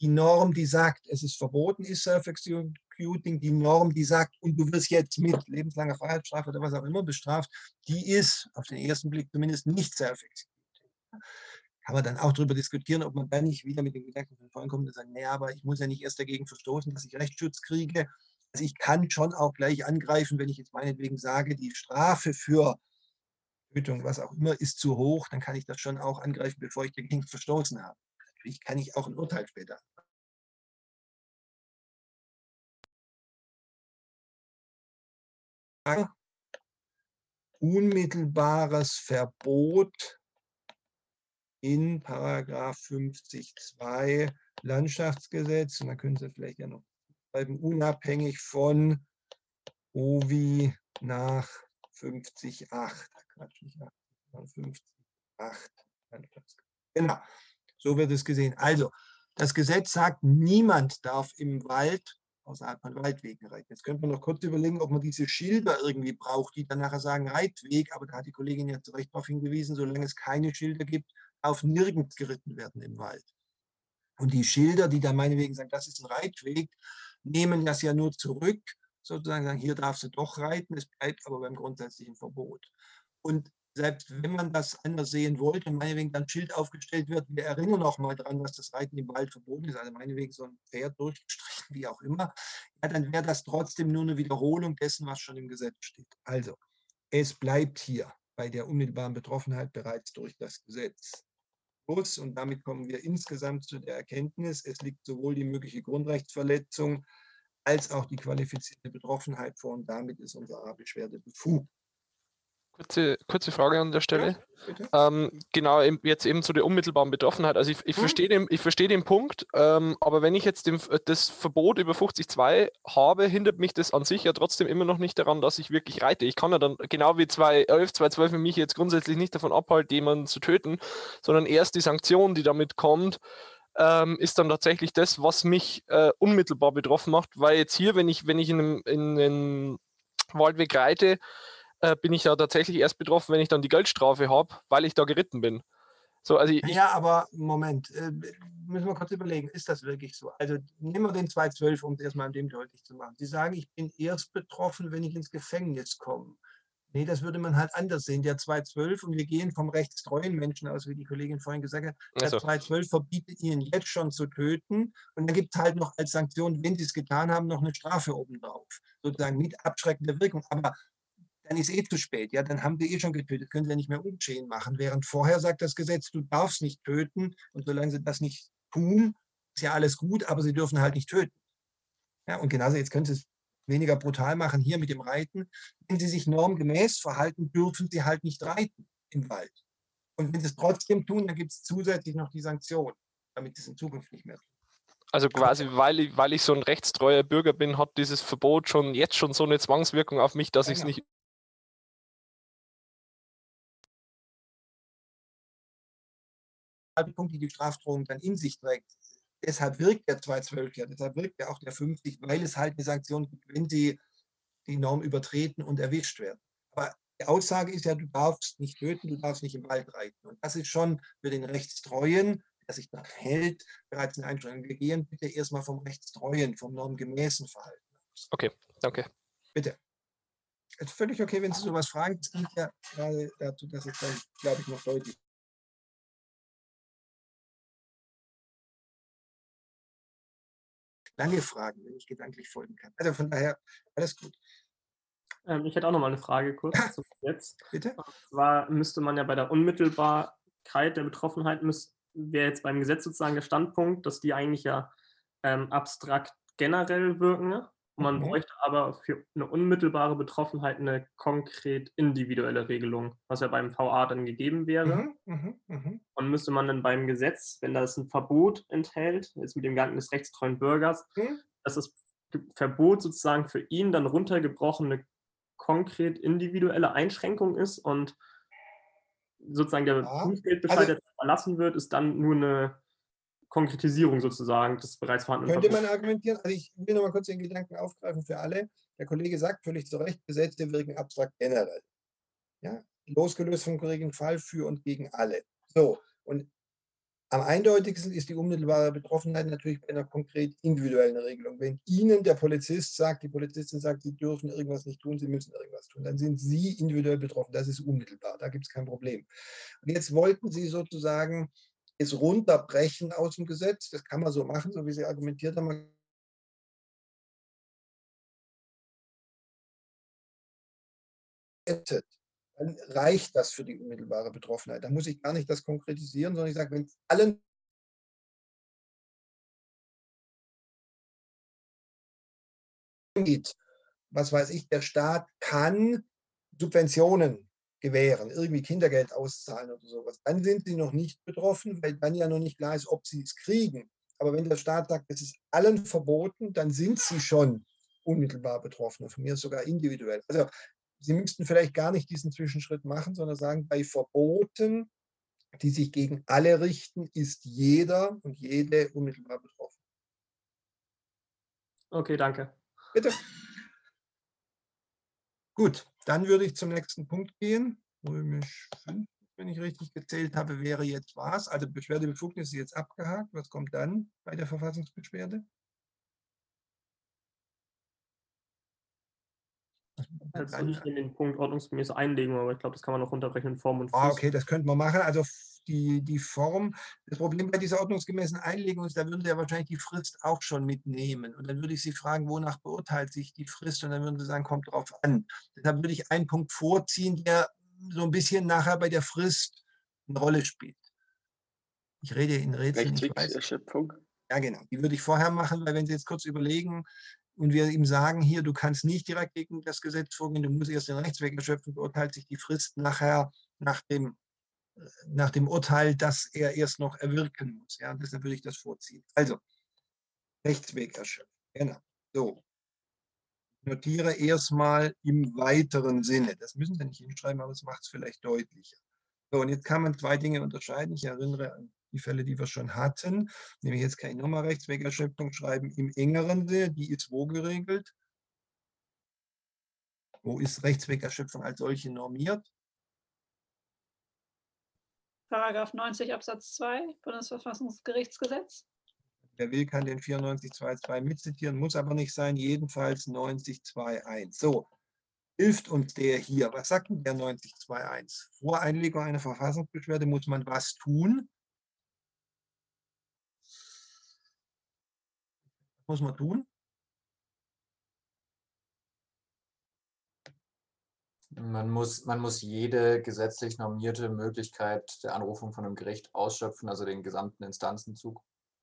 die Norm, die sagt, es ist verboten, ist Self-Executing, Executing, die Norm, die sagt, und du wirst jetzt mit lebenslanger Freiheitsstrafe oder was auch immer bestraft, die ist auf den ersten Blick zumindest nicht self-executing. Kann man dann auch darüber diskutieren, ob man dann nicht wieder mit den Gedanken von vorhin kommt und sagt, naja, aber ich muss ja nicht erst dagegen verstoßen, dass ich Rechtsschutz kriege. Also ich kann schon auch gleich angreifen, wenn ich jetzt meinetwegen sage, die Strafe für Tötung, was auch immer, ist zu hoch, dann kann ich das schon auch angreifen, bevor ich dagegen verstoßen habe. Natürlich kann ich auch ein Urteil später unmittelbares Verbot in Paragraph 50.2 Landschaftsgesetz, und da können Sie vielleicht ja noch schreiben, unabhängig von OVI nach 50.8. Quatsch, nicht 50.8. Genau, so wird es gesehen. Also, das Gesetz sagt, niemand darf im Wald außerhalb von Waldwegen reiten. Jetzt könnte man noch kurz überlegen, ob man diese Schilder irgendwie braucht, die dann nachher sagen Reitweg, aber da hat die Kollegin ja zu Recht darauf hingewiesen, solange es keine Schilder gibt, darf nirgends geritten werden im Wald. Und die Schilder, die dann meinetwegen sagen, das ist ein Reitweg, nehmen das ja nur zurück, sozusagen sagen, hier darfst du doch reiten, es bleibt aber beim grundsätzlichen Verbot. Und selbst wenn man das anders sehen wollte meinetwegen dann Schild aufgestellt wird, wir erinnern auch mal daran, dass das Reiten im Wald verboten ist, also meinetwegen so ein Pferd durchgestrichen, wie auch immer, ja, dann wäre das trotzdem nur eine Wiederholung dessen, was schon im Gesetz steht. Also, es bleibt hier bei der unmittelbaren Betroffenheit bereits durch das Gesetz. Und damit kommen wir insgesamt zu der Erkenntnis, es liegt sowohl die mögliche Grundrechtsverletzung als auch die qualifizierte Betroffenheit vor und damit ist unsere A-Beschwerde befugt. Kurze, kurze Frage an der Stelle. Ja, ähm, genau, jetzt eben zu der unmittelbaren Betroffenheit. Also ich, ich hm. verstehe den, ich versteh den Punkt, ähm, aber wenn ich jetzt dem, das Verbot über 50.2 habe, hindert mich das an sich ja trotzdem immer noch nicht daran, dass ich wirklich reite. Ich kann ja dann, genau wie 211, 212 mich jetzt grundsätzlich nicht davon abhalten, jemanden zu töten, sondern erst die Sanktion, die damit kommt, ähm, ist dann tatsächlich das, was mich äh, unmittelbar betroffen macht, weil jetzt hier, wenn ich, wenn ich in einem, in einem Waldweg reite, äh, bin ich ja tatsächlich erst betroffen, wenn ich dann die Geldstrafe habe, weil ich da geritten bin. So, also ich, ja, aber Moment, äh, müssen wir kurz überlegen, ist das wirklich so? Also nehmen wir den 212, um es erstmal dem deutlich zu machen. Sie sagen, ich bin erst betroffen, wenn ich ins Gefängnis komme. Nee, das würde man halt anders sehen. Der 212, und wir gehen vom rechtstreuen Menschen aus, wie die Kollegin vorhin gesagt hat, der also. 212 verbietet ihnen jetzt schon zu töten. Und dann gibt es halt noch als Sanktion, wenn sie es getan haben, noch eine Strafe obendrauf. Sozusagen mit abschreckender Wirkung. Aber dann ist eh zu spät. Ja, dann haben sie eh schon getötet, können sie ja nicht mehr ungeschehen machen. Während vorher sagt das Gesetz, du darfst nicht töten. Und solange sie das nicht tun, ist ja alles gut, aber sie dürfen halt nicht töten. Ja, und genauso jetzt können sie es weniger brutal machen hier mit dem Reiten. Wenn sie sich normgemäß verhalten, dürfen sie halt nicht reiten im Wald. Und wenn sie es trotzdem tun, dann gibt es zusätzlich noch die Sanktion, damit sie es in Zukunft nicht mehr tun. Also quasi, weil ich, weil ich so ein rechtstreuer Bürger bin, hat dieses Verbot schon jetzt schon so eine Zwangswirkung auf mich, dass ja, ich es nicht Punkt, die die Strafdrohung dann in sich trägt. Deshalb wirkt der 212 ja, deshalb wirkt ja auch der 50, weil es halt eine Sanktion gibt, wenn sie die Norm übertreten und erwischt werden. Aber die Aussage ist ja, du darfst nicht töten, du darfst nicht im Wald reiten. Und das ist schon für den Rechtstreuen, der sich daran hält, bereits eine Einschränkung. Wir gehen bitte erstmal vom Rechtstreuen, vom normgemäßen Verhalten aus. Okay, danke. Bitte. Es ist völlig okay, wenn Sie sowas fragen. Das dient ja gerade dazu, dass es dann, glaube ich, noch deutlich lange Fragen, wenn ich gedanklich folgen kann. Also von daher, alles gut. Ähm, ich hätte auch noch mal eine Frage kurz zum Jetzt. Bitte? Und zwar müsste man ja bei der Unmittelbarkeit der Betroffenheit, wäre jetzt beim Gesetz sozusagen der Standpunkt, dass die eigentlich ja ähm, abstrakt generell wirken. Man mhm. bräuchte aber für eine unmittelbare Betroffenheit eine konkret individuelle Regelung, was ja beim VA dann gegeben wäre. Mhm, mh, mh. Und müsste man dann beim Gesetz, wenn das ein Verbot enthält, jetzt mit dem Gedanken des rechtstreuen Bürgers, mhm. dass das Verbot sozusagen für ihn dann runtergebrochen eine konkret individuelle Einschränkung ist und sozusagen der ja. Bußgeldbescheid, also, der verlassen wird, ist dann nur eine Konkretisierung sozusagen des bereits vorhandenen Könnte man argumentieren, also ich will noch mal kurz den Gedanken aufgreifen für alle. Der Kollege sagt völlig zu Recht, Gesetze wirken abstrakt generell. Ja? Losgelöst vom geringen Fall für und gegen alle. So, und am eindeutigsten ist die unmittelbare Betroffenheit natürlich bei einer konkret individuellen Regelung. Wenn Ihnen der Polizist sagt, die Polizistin sagt, Sie dürfen irgendwas nicht tun, Sie müssen irgendwas tun, dann sind Sie individuell betroffen. Das ist unmittelbar, da gibt es kein Problem. Und jetzt wollten Sie sozusagen es runterbrechen aus dem Gesetz. Das kann man so machen, so wie Sie argumentiert haben. Dann reicht das für die unmittelbare Betroffenheit. Da muss ich gar nicht das konkretisieren, sondern ich sage, wenn allen geht, was weiß ich, der Staat kann Subventionen gewähren, irgendwie Kindergeld auszahlen oder sowas, dann sind sie noch nicht betroffen, weil dann ja noch nicht klar ist, ob sie es kriegen. Aber wenn der Staat sagt, es ist allen verboten, dann sind sie schon unmittelbar betroffen, von mir sogar individuell. Also Sie müssten vielleicht gar nicht diesen Zwischenschritt machen, sondern sagen, bei Verboten, die sich gegen alle richten, ist jeder und jede unmittelbar betroffen. Okay, danke. Bitte. Gut, dann würde ich zum nächsten Punkt gehen. Römisch 5, wenn ich richtig gezählt habe, wäre jetzt was. Also Beschwerdebefugnis ist jetzt abgehakt. Was kommt dann bei der Verfassungsbeschwerde? Jetzt nicht in den Punkt ordnungsgemäß einlegen, aber ich glaube, das kann man noch unterbrechen in Form und Frist. Ah, okay, das könnte man machen. Also die, die Form, das Problem bei dieser ordnungsgemäßen Einlegung ist, da würden Sie ja wahrscheinlich die Frist auch schon mitnehmen. Und dann würde ich Sie fragen, wonach beurteilt sich die Frist? Und dann würden Sie sagen, kommt drauf an. Deshalb würde ich einen Punkt vorziehen, der so ein bisschen nachher bei der Frist eine Rolle spielt. Ich rede in Rätseln. Rechtserschöpfung. Ja, genau. Die würde ich vorher machen, weil wenn Sie jetzt kurz überlegen und wir ihm sagen, hier, du kannst nicht direkt gegen das Gesetz vorgehen, du musst erst den Rechtsweg erschöpfen, beurteilt sich die Frist nachher nach dem nach dem Urteil, dass er erst noch erwirken muss. Ja, deshalb würde ich das vorziehen. Also, Rechtsweg erschöpfen. Genau. So. Notiere erstmal im weiteren Sinne. Das müssen Sie nicht hinschreiben, aber es macht es vielleicht deutlicher. So, und jetzt kann man zwei Dinge unterscheiden. Ich erinnere an die Fälle, die wir schon hatten. Nämlich jetzt kann ich nochmal Rechtswegerschöpfung schreiben im engeren Sinne. Die ist wo geregelt? Wo ist Rechtswegerschöpfung als solche normiert? Paragraph 90 Absatz 2 Bundesverfassungsgerichtsgesetz. Wer will, kann den 94.2.2 mitzitieren, muss aber nicht sein. Jedenfalls 90.2.1. So, hilft uns der hier? Was sagt denn der 90.2.1? Vor Einlegung einer Verfassungsbeschwerde muss man was tun? Muss man tun? Man muss, man muss jede gesetzlich normierte Möglichkeit der Anrufung von einem Gericht ausschöpfen, also den gesamten Instanzenzug,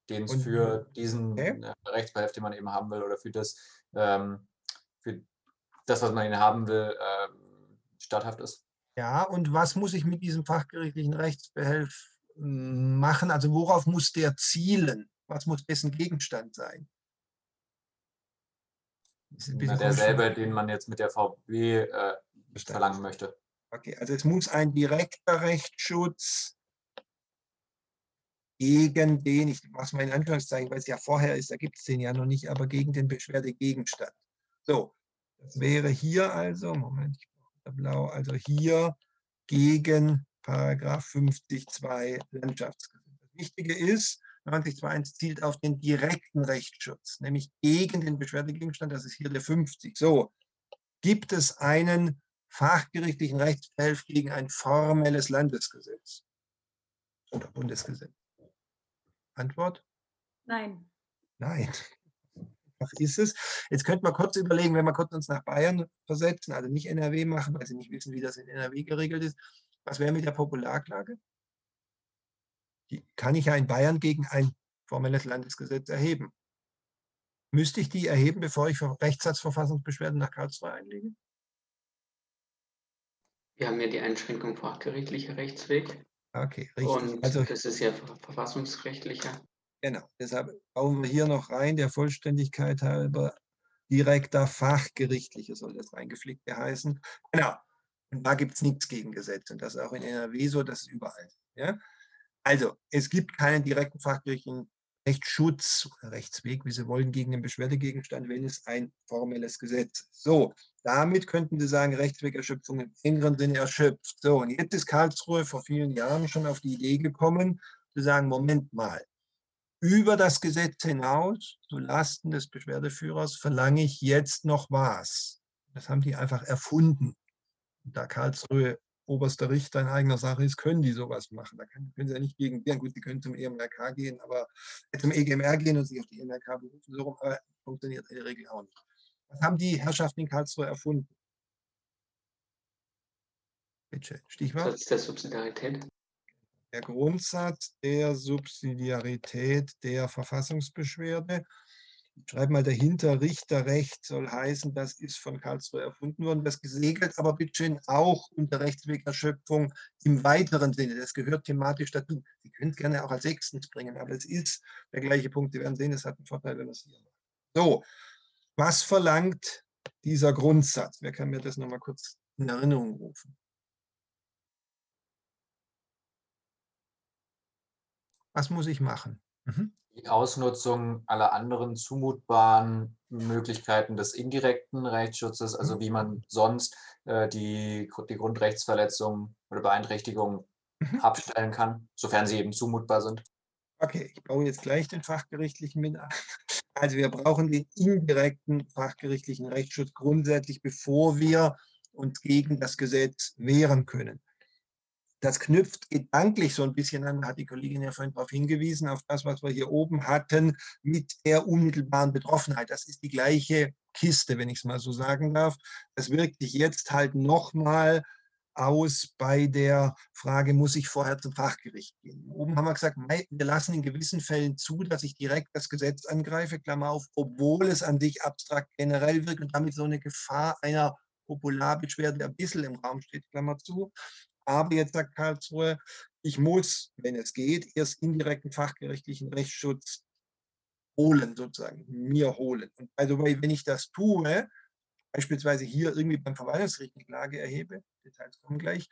den es für diesen okay. äh, Rechtsbehelf, den man eben haben will, oder für das, ähm, für das, was man ihn haben will, ähm, statthaft ist. Ja, und was muss ich mit diesem fachgerichtlichen Rechtsbehelf mm, machen? Also worauf muss der zielen? Was muss dessen Gegenstand sein? Das ist ein Na, derselbe, den man jetzt mit der VB äh, verlangen möchte. Okay, also es muss ein direkter Rechtsschutz gegen den, ich mache es mal in Anführungszeichen, weil es ja vorher ist, da gibt es den ja noch nicht, aber gegen den Beschwerdegegenstand. So, das wäre hier also, Moment, ich brauche da blau, also hier gegen Paragraph 50.2 Landschaftsgesetz. Das Wichtige ist, 90.2.1 zielt auf den direkten Rechtsschutz, nämlich gegen den Beschwerdegegenstand, das ist hier der 50. So, gibt es einen fachgerichtlichen Rechtsbehelf gegen ein formelles Landesgesetz oder Bundesgesetz? Antwort? Nein. Nein. Was ist es? Jetzt könnte man kurz überlegen, wenn wir kurz uns nach Bayern versetzen, also nicht NRW machen, weil Sie nicht wissen, wie das in NRW geregelt ist. Was wäre mit der Popularklage? Die kann ich ja in Bayern gegen ein formelles Landesgesetz erheben. Müsste ich die erheben, bevor ich Rechtssatzverfassungsbeschwerden nach Karlsruhe einlege? Wir haben ja die Einschränkung fachgerichtlicher Rechtsweg. Okay, richtig. Und Also das ist ja ver- verfassungsrechtlicher. Genau, deshalb bauen wir hier noch rein, der Vollständigkeit halber, direkter fachgerichtlicher soll das reingeflickt heißen. Genau, und da gibt es nichts gegen Gesetz und das ist auch in NRW so, das ist überall. Ja? Also, es gibt keinen direkten fachgerichtlichen Rechtsschutz oder Rechtsweg, wie Sie wollen, gegen den Beschwerdegegenstand, wenn es ein formelles Gesetz ist. So, damit könnten Sie sagen, Rechtswegerschöpfung im engeren Sinne erschöpft. So, und jetzt ist Karlsruhe vor vielen Jahren schon auf die Idee gekommen, zu sagen, Moment mal, über das Gesetz hinaus, zu Lasten des Beschwerdeführers, verlange ich jetzt noch was. Das haben die einfach erfunden. Und da Karlsruhe oberster Richter in eigener Sache ist, können die sowas machen. Da können, können sie ja nicht gegen, ja gut, sie können zum EMRK gehen, aber äh, zum EGMR gehen und sich auf die EMRK berufen, so rum, aber funktioniert in der Regel auch nicht. Was haben die Herrschaften in Karlsruhe erfunden? Bitte, Stichwort? Satz der Subsidiarität. der Grundsatz der Subsidiarität der Verfassungsbeschwerde. Ich schreibe mal dahinter, Richterrecht soll heißen, das ist von Karlsruhe erfunden worden. Das gesegelt aber bitteschön auch unter Rechtswegerschöpfung im weiteren Sinne. Das gehört thematisch dazu. Sie können es gerne auch als sechstens bringen, aber es ist der gleiche Punkt. Sie werden sehen, es hat einen Vorteil, wenn wir es hier machen. So, was verlangt dieser Grundsatz? Wer kann mir das nochmal kurz in Erinnerung rufen? Was muss ich machen? Mhm. Die Ausnutzung aller anderen zumutbaren Möglichkeiten des indirekten Rechtsschutzes, also wie man sonst äh, die, die Grundrechtsverletzung oder Beeinträchtigung abstellen kann, sofern sie eben zumutbar sind. Okay, ich baue jetzt gleich den fachgerichtlichen mit ein. Also wir brauchen den indirekten fachgerichtlichen Rechtsschutz grundsätzlich, bevor wir uns gegen das Gesetz wehren können. Das knüpft gedanklich so ein bisschen an, hat die Kollegin ja vorhin darauf hingewiesen, auf das, was wir hier oben hatten, mit der unmittelbaren Betroffenheit. Das ist die gleiche Kiste, wenn ich es mal so sagen darf. Das wirkt sich jetzt halt nochmal aus bei der Frage, muss ich vorher zum Fachgericht gehen? Oben haben wir gesagt, wir lassen in gewissen Fällen zu, dass ich direkt das Gesetz angreife, Klammer auf, obwohl es an sich abstrakt generell wirkt und damit so eine Gefahr einer Popularbeschwerde ein bisschen im Raum steht, Klammer zu. Aber jetzt sagt Karlsruhe, ich muss, wenn es geht, erst indirekten fachgerichtlichen Rechtsschutz holen, sozusagen, mir holen. Und also, wenn ich das tue, beispielsweise hier irgendwie beim Verwaltungsgericht eine Klage erhebe, Details kommen gleich,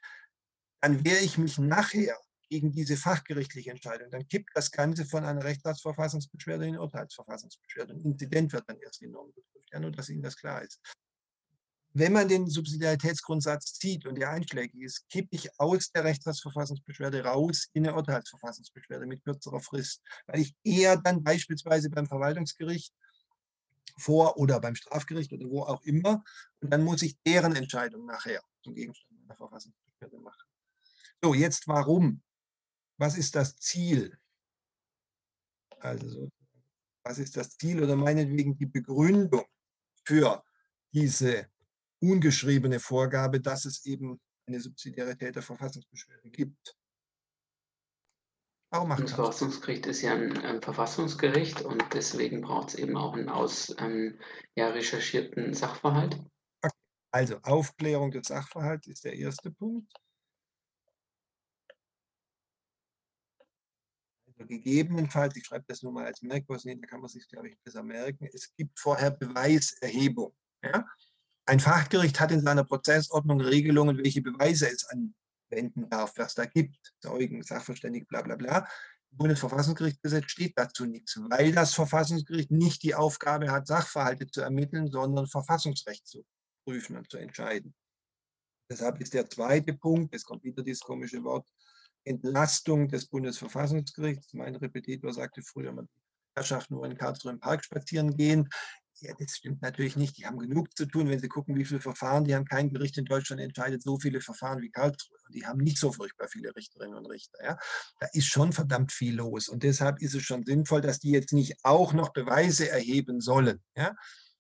dann wehre ich mich nachher gegen diese fachgerichtliche Entscheidung, dann kippt das Ganze von einer Rechtsstaatsverfassungsbeschwerde in Urteilsverfassungsbeschwerde. Ein Inzident wird dann erst enorm geprüft. Ja, nur, dass Ihnen das klar ist. Wenn man den Subsidiaritätsgrundsatz zieht und der einschlägig ist, kippe ich aus der Rechtsstaatsverfassungsbeschwerde raus in eine Urteilsverfassungsbeschwerde mit kürzerer Frist, weil ich eher dann beispielsweise beim Verwaltungsgericht vor oder beim Strafgericht oder wo auch immer. Und dann muss ich deren Entscheidung nachher zum Gegenstand einer Verfassungsbeschwerde machen. So, jetzt warum? Was ist das Ziel? Also, was ist das Ziel oder meinetwegen die Begründung für diese ungeschriebene Vorgabe, dass es eben eine Subsidiarität der Verfassungsbeschwerde gibt? Warum macht das Verfassungsgericht ist ja ein ähm, Verfassungsgericht und deswegen braucht es eben auch einen aus ähm, ja, recherchierten Sachverhalt. Also Aufklärung des Sachverhalts ist der erste Punkt. Also gegebenenfalls, ich schreibe das nur mal als Merkwort, da kann man sich, glaube ich, besser merken, es gibt vorher Beweiserhebung. Ja? Ein Fachgericht hat in seiner Prozessordnung Regelungen, welche Beweise es an wenden darf, was da gibt, Zeugen, Sachverständige, bla bla bla. Im Bundesverfassungsgerichtsgesetz steht dazu nichts, weil das Verfassungsgericht nicht die Aufgabe hat, Sachverhalte zu ermitteln, sondern Verfassungsrecht zu prüfen und zu entscheiden. Deshalb ist der zweite Punkt, es kommt wieder dieses komische Wort, Entlastung des Bundesverfassungsgerichts. Mein Repetitor sagte früher, man Herrschaft nur in Karlsruhe im Park spazieren gehen. Ja, das stimmt natürlich nicht. Die haben genug zu tun, wenn Sie gucken, wie viele Verfahren, die haben kein Gericht in Deutschland entscheidet so viele Verfahren wie Karlsruhe. Die haben nicht so furchtbar viele Richterinnen und Richter. Ja. Da ist schon verdammt viel los. Und deshalb ist es schon sinnvoll, dass die jetzt nicht auch noch Beweise erheben sollen, ja,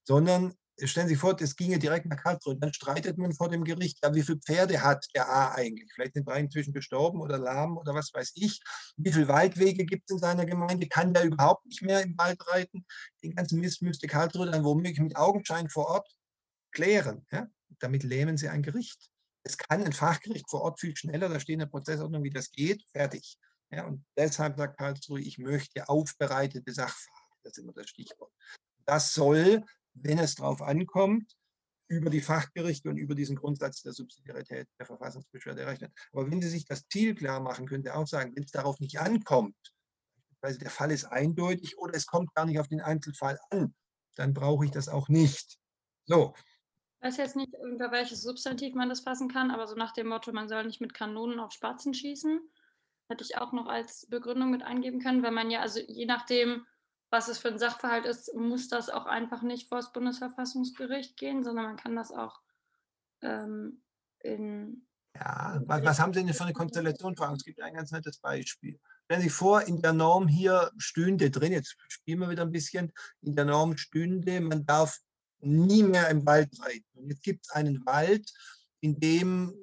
sondern stellen Sie sich vor, es ginge direkt nach Karlsruhe. Dann streitet man vor dem Gericht, ja, wie viele Pferde hat der A eigentlich? Vielleicht sind drei inzwischen gestorben oder lahm oder was weiß ich. Wie viele Waldwege gibt es in seiner Gemeinde? Kann der überhaupt nicht mehr im Wald reiten? Den ganzen Mist müsste Karlsruhe dann womöglich mit Augenschein vor Ort klären. Ja? Damit lähmen Sie ein Gericht. Es kann ein Fachgericht vor Ort viel schneller, da steht eine Prozessordnung, wie das geht, fertig. Ja, und deshalb sagt Karlsruhe, ich möchte aufbereitete Sachverhalte. Das ist immer das Stichwort. Das soll wenn es darauf ankommt, über die Fachgerichte und über diesen Grundsatz der Subsidiarität der Verfassungsbeschwerde errechnet. Aber wenn Sie sich das Ziel klar machen, können Sie auch sagen, wenn es darauf nicht ankommt, weil der Fall ist eindeutig oder es kommt gar nicht auf den Einzelfall an, dann brauche ich das auch nicht. So. Ich weiß jetzt nicht, über welches Substantiv man das fassen kann, aber so nach dem Motto, man soll nicht mit Kanonen auf Spatzen schießen, hätte ich auch noch als Begründung mit eingeben können, weil man ja, also je nachdem, was es für ein Sachverhalt ist, muss das auch einfach nicht vor das Bundesverfassungsgericht gehen, sondern man kann das auch ähm, in. Ja, was, was, haben Sie denn für eine Konstellation vor Es gibt ein ganz nettes Beispiel. Stellen Sie sich vor, in der Norm hier stünde drin, jetzt spielen wir wieder ein bisschen, in der Norm stünde, man darf nie mehr im Wald reiten. Und jetzt gibt es einen Wald, in dem,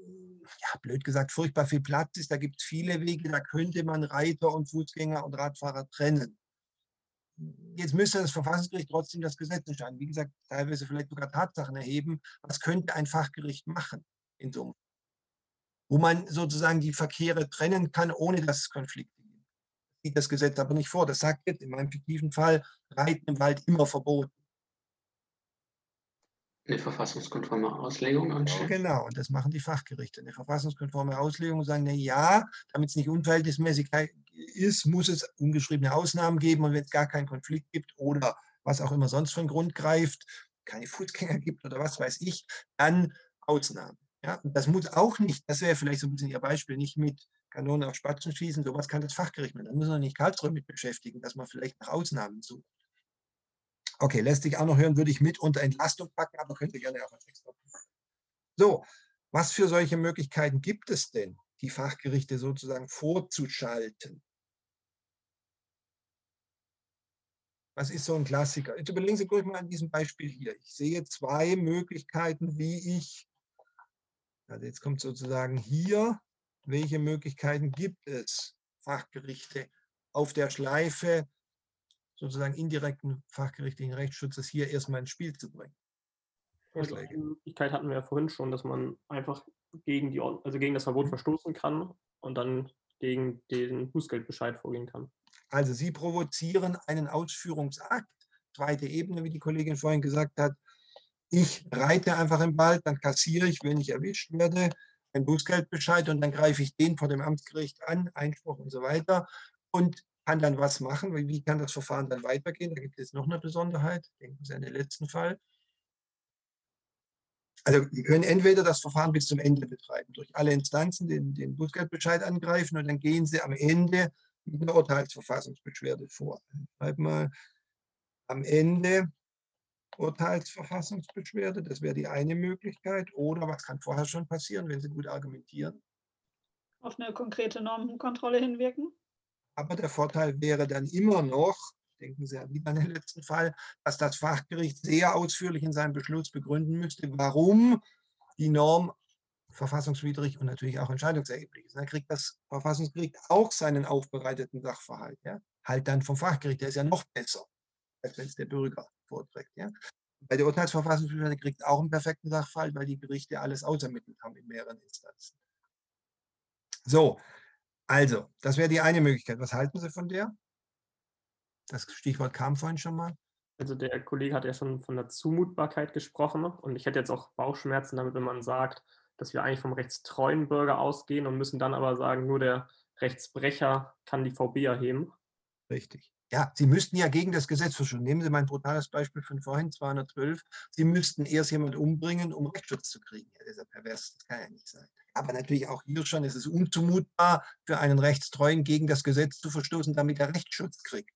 ja, blöd gesagt, furchtbar viel Platz ist. Da gibt es viele Wege, da könnte man Reiter und Fußgänger und Radfahrer trennen jetzt müsste das Verfassungsgericht trotzdem das Gesetz entscheiden. Wie gesagt, teilweise vielleicht sogar Tatsachen erheben. Was könnte ein Fachgericht machen in so einem, wo man sozusagen die Verkehre trennen kann, ohne dass es Konflikte gibt. Das sieht das Gesetz aber nicht vor. Das sagt jetzt in meinem fiktiven Fall, Reiten im Wald immer verboten eine verfassungskonforme Auslegung anstellen. Genau, und das machen die Fachgerichte. Eine verfassungskonforme Auslegung sagen, na ja, damit es nicht unverhältnismäßig ist, muss es ungeschriebene Ausnahmen geben und wenn es gar keinen Konflikt gibt oder was auch immer sonst für einen Grund greift, keine Fußgänger gibt oder was weiß ich, dann Ausnahmen. Ja, und das muss auch nicht, das wäre vielleicht so ein bisschen Ihr Beispiel, nicht mit Kanonen auf Spatzen schießen, sowas kann das Fachgericht machen. Da muss man nicht Karlsruhe mit beschäftigen, dass man vielleicht nach Ausnahmen sucht. Okay, lässt sich auch noch hören, würde ich mit unter Entlastung packen, aber könnt ihr gerne auch als extra. So, was für solche Möglichkeiten gibt es denn, die Fachgerichte sozusagen vorzuschalten? Was ist so ein Klassiker? Jetzt überlegen Sie ruhig mal an diesem Beispiel hier. Ich sehe zwei Möglichkeiten, wie ich, also jetzt kommt sozusagen hier, welche Möglichkeiten gibt es, Fachgerichte auf der Schleife sozusagen indirekten fachgerichtlichen Rechtsschutzes hier erstmal ins Spiel zu bringen. Vorschläge. Die Möglichkeit hatten wir ja vorhin schon, dass man einfach gegen, die, also gegen das Verbot mhm. verstoßen kann und dann gegen den Bußgeldbescheid vorgehen kann. Also Sie provozieren einen Ausführungsakt, zweite Ebene, wie die Kollegin vorhin gesagt hat. Ich reite einfach im Wald, dann kassiere ich, wenn ich erwischt werde. ein Bußgeldbescheid und dann greife ich den vor dem Amtsgericht an, Einspruch und so weiter und kann dann was machen. Wie kann das Verfahren dann weitergehen? Da gibt es noch eine Besonderheit. Denken Sie an den letzten Fall. Also wir können entweder das Verfahren bis zum Ende betreiben, durch alle Instanzen den, den Bußgeldbescheid angreifen und dann gehen Sie am Ende Urteilsverfassungsbeschwerde vor. Schreib mal am Ende Urteilsverfassungsbeschwerde, das wäre die eine Möglichkeit. Oder was kann vorher schon passieren, wenn Sie gut argumentieren? Auf eine konkrete Normenkontrolle hinwirken? Aber der Vorteil wäre dann immer noch, denken Sie an den letzten Fall, dass das Fachgericht sehr ausführlich in seinem Beschluss begründen müsste, warum die Norm verfassungswidrig und natürlich auch entscheidungserheblich ist. Dann kriegt das Verfassungsgericht auch seinen aufbereiteten Sachverhalt. Ja? Halt dann vom Fachgericht, der ist ja noch besser, als wenn es der Bürger vorträgt. Ja? Bei der Urteilsverfassungsbeschwerde kriegt auch einen perfekten Sachverhalt, weil die Gerichte alles ausermittelt haben in mehreren Instanzen. So, also, das wäre die eine Möglichkeit. Was halten Sie von der? Das Stichwort kam vorhin schon mal. Also der Kollege hat ja schon von der Zumutbarkeit gesprochen und ich hätte jetzt auch Bauchschmerzen damit, wenn man sagt, dass wir eigentlich vom rechtstreuen Bürger ausgehen und müssen dann aber sagen, nur der Rechtsbrecher kann die VB erheben. Richtig. Ja, Sie müssten ja gegen das Gesetz verstoßen. Nehmen Sie mein brutales Beispiel von vorhin, 212. Sie müssten erst jemand umbringen, um Rechtsschutz zu kriegen. Ja, das ist ja pervers, das kann ja nicht sein. Aber natürlich auch hier schon ist es unzumutbar, für einen Rechtstreuen gegen das Gesetz zu verstoßen, damit er Rechtsschutz kriegt.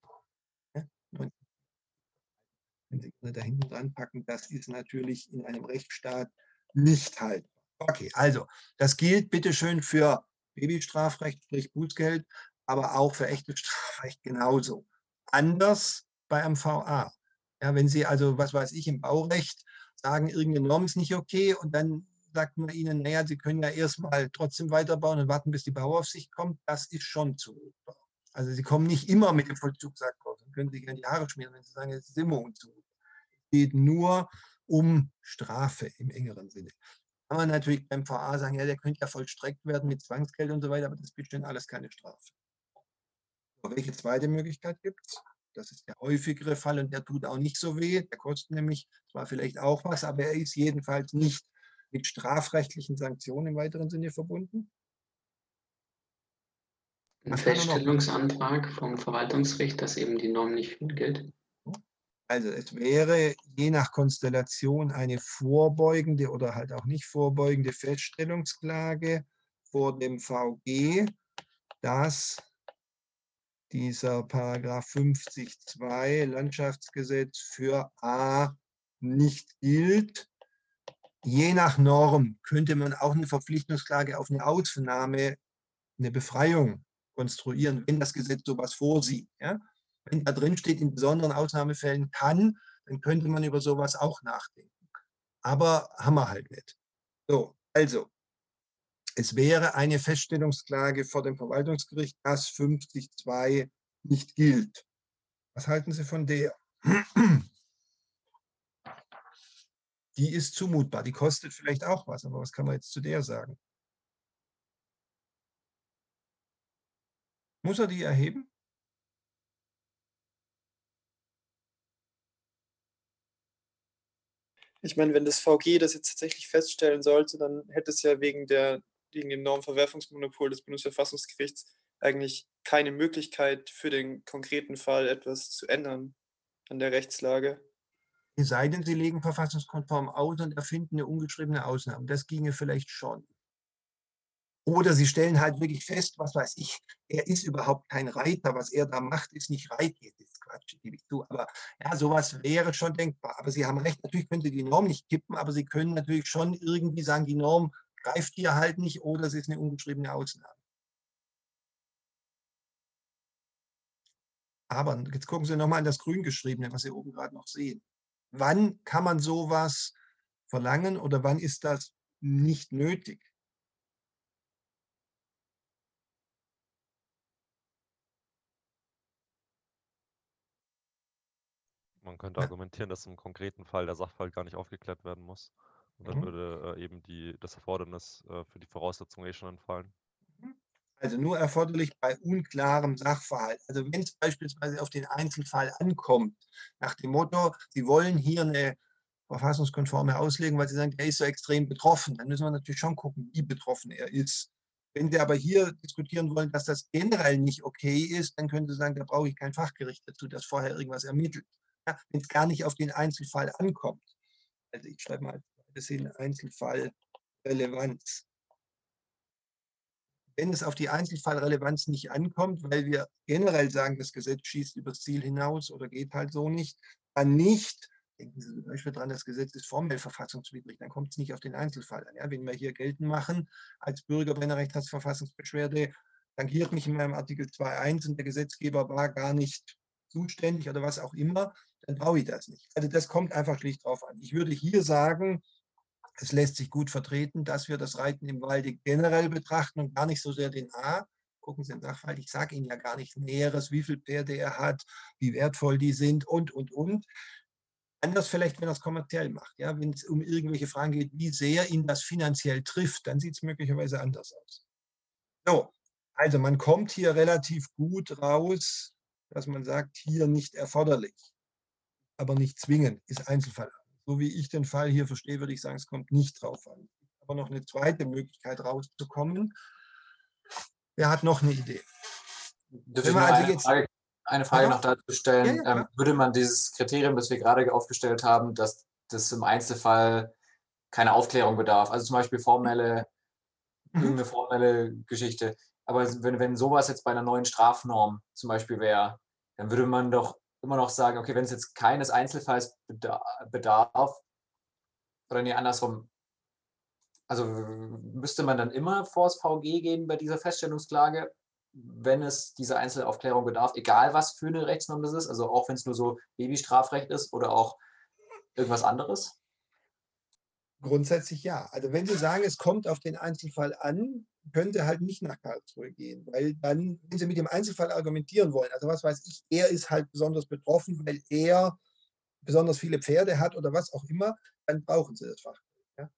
Ja? Wenn Sie da hinten dran packen, das ist natürlich in einem Rechtsstaat nicht haltbar. Okay, also das gilt bitteschön für Babystrafrecht, sprich Bußgeld, aber auch für echtes Strafrecht genauso anders bei MVA. Ja, wenn Sie also, was weiß ich, im Baurecht sagen, irgendeine Norm ist nicht okay und dann sagt man Ihnen, naja, Sie können ja erstmal trotzdem weiterbauen und warten, bis die Bauaufsicht kommt, das ist schon zumutbar. Also Sie kommen nicht immer mit dem Vollzugsakt raus und können sich gerne die Haare schmieren, wenn Sie sagen, es ist immer unzumutbar. Es geht nur um Strafe im engeren Sinne. Kann man natürlich beim VA sagen, ja, der könnte ja vollstreckt werden mit Zwangsgeld und so weiter, aber das ist bestimmt alles keine Strafe. Welche zweite Möglichkeit gibt es? Das ist der häufigere Fall und der tut auch nicht so weh. Der kostet nämlich zwar vielleicht auch was, aber er ist jedenfalls nicht mit strafrechtlichen Sanktionen im weiteren Sinne verbunden. Ein Feststellungsantrag vom Verwaltungsgericht, dass eben die Norm nicht gilt. Also es wäre je nach Konstellation eine vorbeugende oder halt auch nicht vorbeugende Feststellungsklage vor dem VG, dass dieser Paragraph 50.2 Landschaftsgesetz für A nicht gilt. Je nach Norm könnte man auch eine Verpflichtungsklage auf eine Ausnahme, eine Befreiung konstruieren, wenn das Gesetz sowas vorsieht. Ja? Wenn da drin steht, in besonderen Ausnahmefällen kann, dann könnte man über sowas auch nachdenken. Aber haben wir halt nicht. So, also, es wäre eine Feststellungsklage vor dem Verwaltungsgericht, dass 50.2 nicht gilt. Was halten Sie von der? Die ist zumutbar, die kostet vielleicht auch was, aber was kann man jetzt zu der sagen? Muss er die erheben? Ich meine, wenn das VG das jetzt tatsächlich feststellen sollte, dann hätte es ja wegen der gegen den Normverwerfungsmonopol des Bundesverfassungsgerichts eigentlich keine Möglichkeit für den konkreten Fall etwas zu ändern an der Rechtslage. Es sei denn, Sie legen verfassungskonform aus und erfinden eine ungeschriebene Ausnahme. Das ginge vielleicht schon. Oder Sie stellen halt wirklich fest, was weiß ich, er ist überhaupt kein Reiter. Was er da macht, ist nicht Reiten. Quatsch, gebe ich zu. Aber ja, sowas wäre schon denkbar. Aber Sie haben recht, natürlich können Sie die Norm nicht kippen, aber Sie können natürlich schon irgendwie sagen, die Norm greift hier halt nicht oder es ist eine ungeschriebene Ausnahme. Aber jetzt gucken Sie nochmal an das Grüngeschriebene, was Sie oben gerade noch sehen. Wann kann man sowas verlangen oder wann ist das nicht nötig? Man könnte argumentieren, dass im konkreten Fall der Sachverhalt gar nicht aufgeklärt werden muss. Und dann mhm. würde äh, eben die, das Erfordernis äh, für die Voraussetzung eh schon entfallen. Mhm. Also nur erforderlich bei unklarem Sachverhalt. Also wenn es beispielsweise auf den Einzelfall ankommt, nach dem Motto, Sie wollen hier eine verfassungskonforme Auslegung, weil Sie sagen, er ist so extrem betroffen. Dann müssen wir natürlich schon gucken, wie betroffen er ist. Wenn Sie aber hier diskutieren wollen, dass das generell nicht okay ist, dann können Sie sagen, da brauche ich kein Fachgericht dazu, das vorher irgendwas ermittelt. Wenn es gar nicht auf den Einzelfall ankommt. Also ich schreibe mal das hin, Einzelfallrelevanz. Wenn es auf die Einzelfallrelevanz nicht ankommt, weil wir generell sagen, das Gesetz schießt übers Ziel hinaus oder geht halt so nicht, dann nicht, denken Sie zum Beispiel daran, das Gesetz ist formell verfassungswidrig, dann kommt es nicht auf den Einzelfall an. Ja, wenn wir hier geltend machen, als Bürger bei einer Rechtsverfassungsbeschwerde, tangiert mich in meinem Artikel 2.1 und der Gesetzgeber war gar nicht zuständig oder was auch immer, dann brauche ich das nicht. Also das kommt einfach schlicht drauf an. Ich würde hier sagen, es lässt sich gut vertreten, dass wir das Reiten im Walde generell betrachten und gar nicht so sehr den A. Gucken Sie den Sachverhalt, ich sage Ihnen ja gar nicht Näheres, wie viele Pferde er hat, wie wertvoll die sind und, und, und. Anders vielleicht, wenn er es kommerziell macht. Ja? Wenn es um irgendwelche Fragen geht, wie sehr ihn das finanziell trifft, dann sieht es möglicherweise anders aus. So, also man kommt hier relativ gut raus, dass man sagt, hier nicht erforderlich, aber nicht zwingend, ist Einzelfall. So wie ich den Fall hier verstehe, würde ich sagen, es kommt nicht drauf an. Aber noch eine zweite Möglichkeit rauszukommen. Wer hat noch eine Idee? Dürfte ich also eine, Frage, eine Frage noch dazu stellen? Ja, ja, ähm, würde man dieses Kriterium, das wir gerade aufgestellt haben, dass das im Einzelfall keine Aufklärung bedarf, also zum Beispiel formelle, mhm. irgendeine formelle Geschichte, aber wenn, wenn sowas jetzt bei einer neuen Strafnorm zum Beispiel wäre, dann würde man doch immer noch sagen, okay, wenn es jetzt keines Einzelfalls bedarf, oder nee, andersrum, also müsste man dann immer vor das VG gehen bei dieser Feststellungsklage, wenn es diese Einzelaufklärung bedarf, egal was für eine Rechtsnorm das ist, also auch wenn es nur so Babystrafrecht ist oder auch irgendwas anderes? Grundsätzlich ja. Also wenn Sie sagen, es kommt auf den Einzelfall an, können Sie halt nicht nach Karlsruhe gehen, weil dann, wenn Sie mit dem Einzelfall argumentieren wollen, also was weiß ich, er ist halt besonders betroffen, weil er besonders viele Pferde hat oder was auch immer, dann brauchen Sie das Fachgericht. Ja?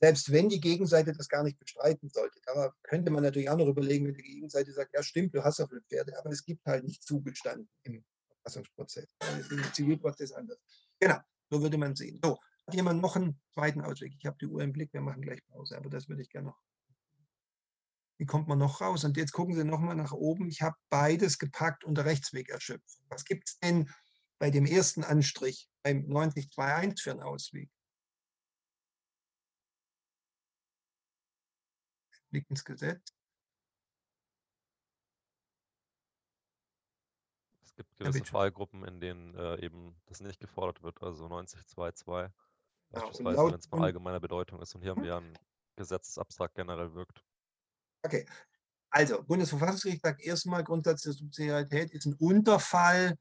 Selbst wenn die Gegenseite das gar nicht bestreiten sollte. Da könnte man natürlich auch noch überlegen, wenn die Gegenseite sagt, ja stimmt, du hast auch viele Pferde, aber es gibt halt nicht zugestanden im Verfassungsprozess. Im Zivilprozess anders. Genau, so würde man sehen. So, hat jemand noch einen zweiten Ausweg? Ich habe die Uhr im Blick, wir machen gleich Pause, aber das würde ich gerne noch. Wie kommt man noch raus? Und jetzt gucken Sie nochmal nach oben. Ich habe beides gepackt unter Rechtswegerschöpfung. Was gibt es denn bei dem ersten Anstrich, beim 9021 für einen Ausweg? Blick ins Gesetz. Es gibt gewisse ja, Fallgruppen, in denen äh, eben das nicht gefordert wird, also 9022. Beispielsweise, ja, wenn es von allgemeiner Bedeutung ist. Und hier haben wir ein Gesetz, das abstrakt generell wirkt. Okay. Also, Bundesverfassungsgericht sagt erstmal, Grundsatz der Subsidiarität ist ein Unterfall,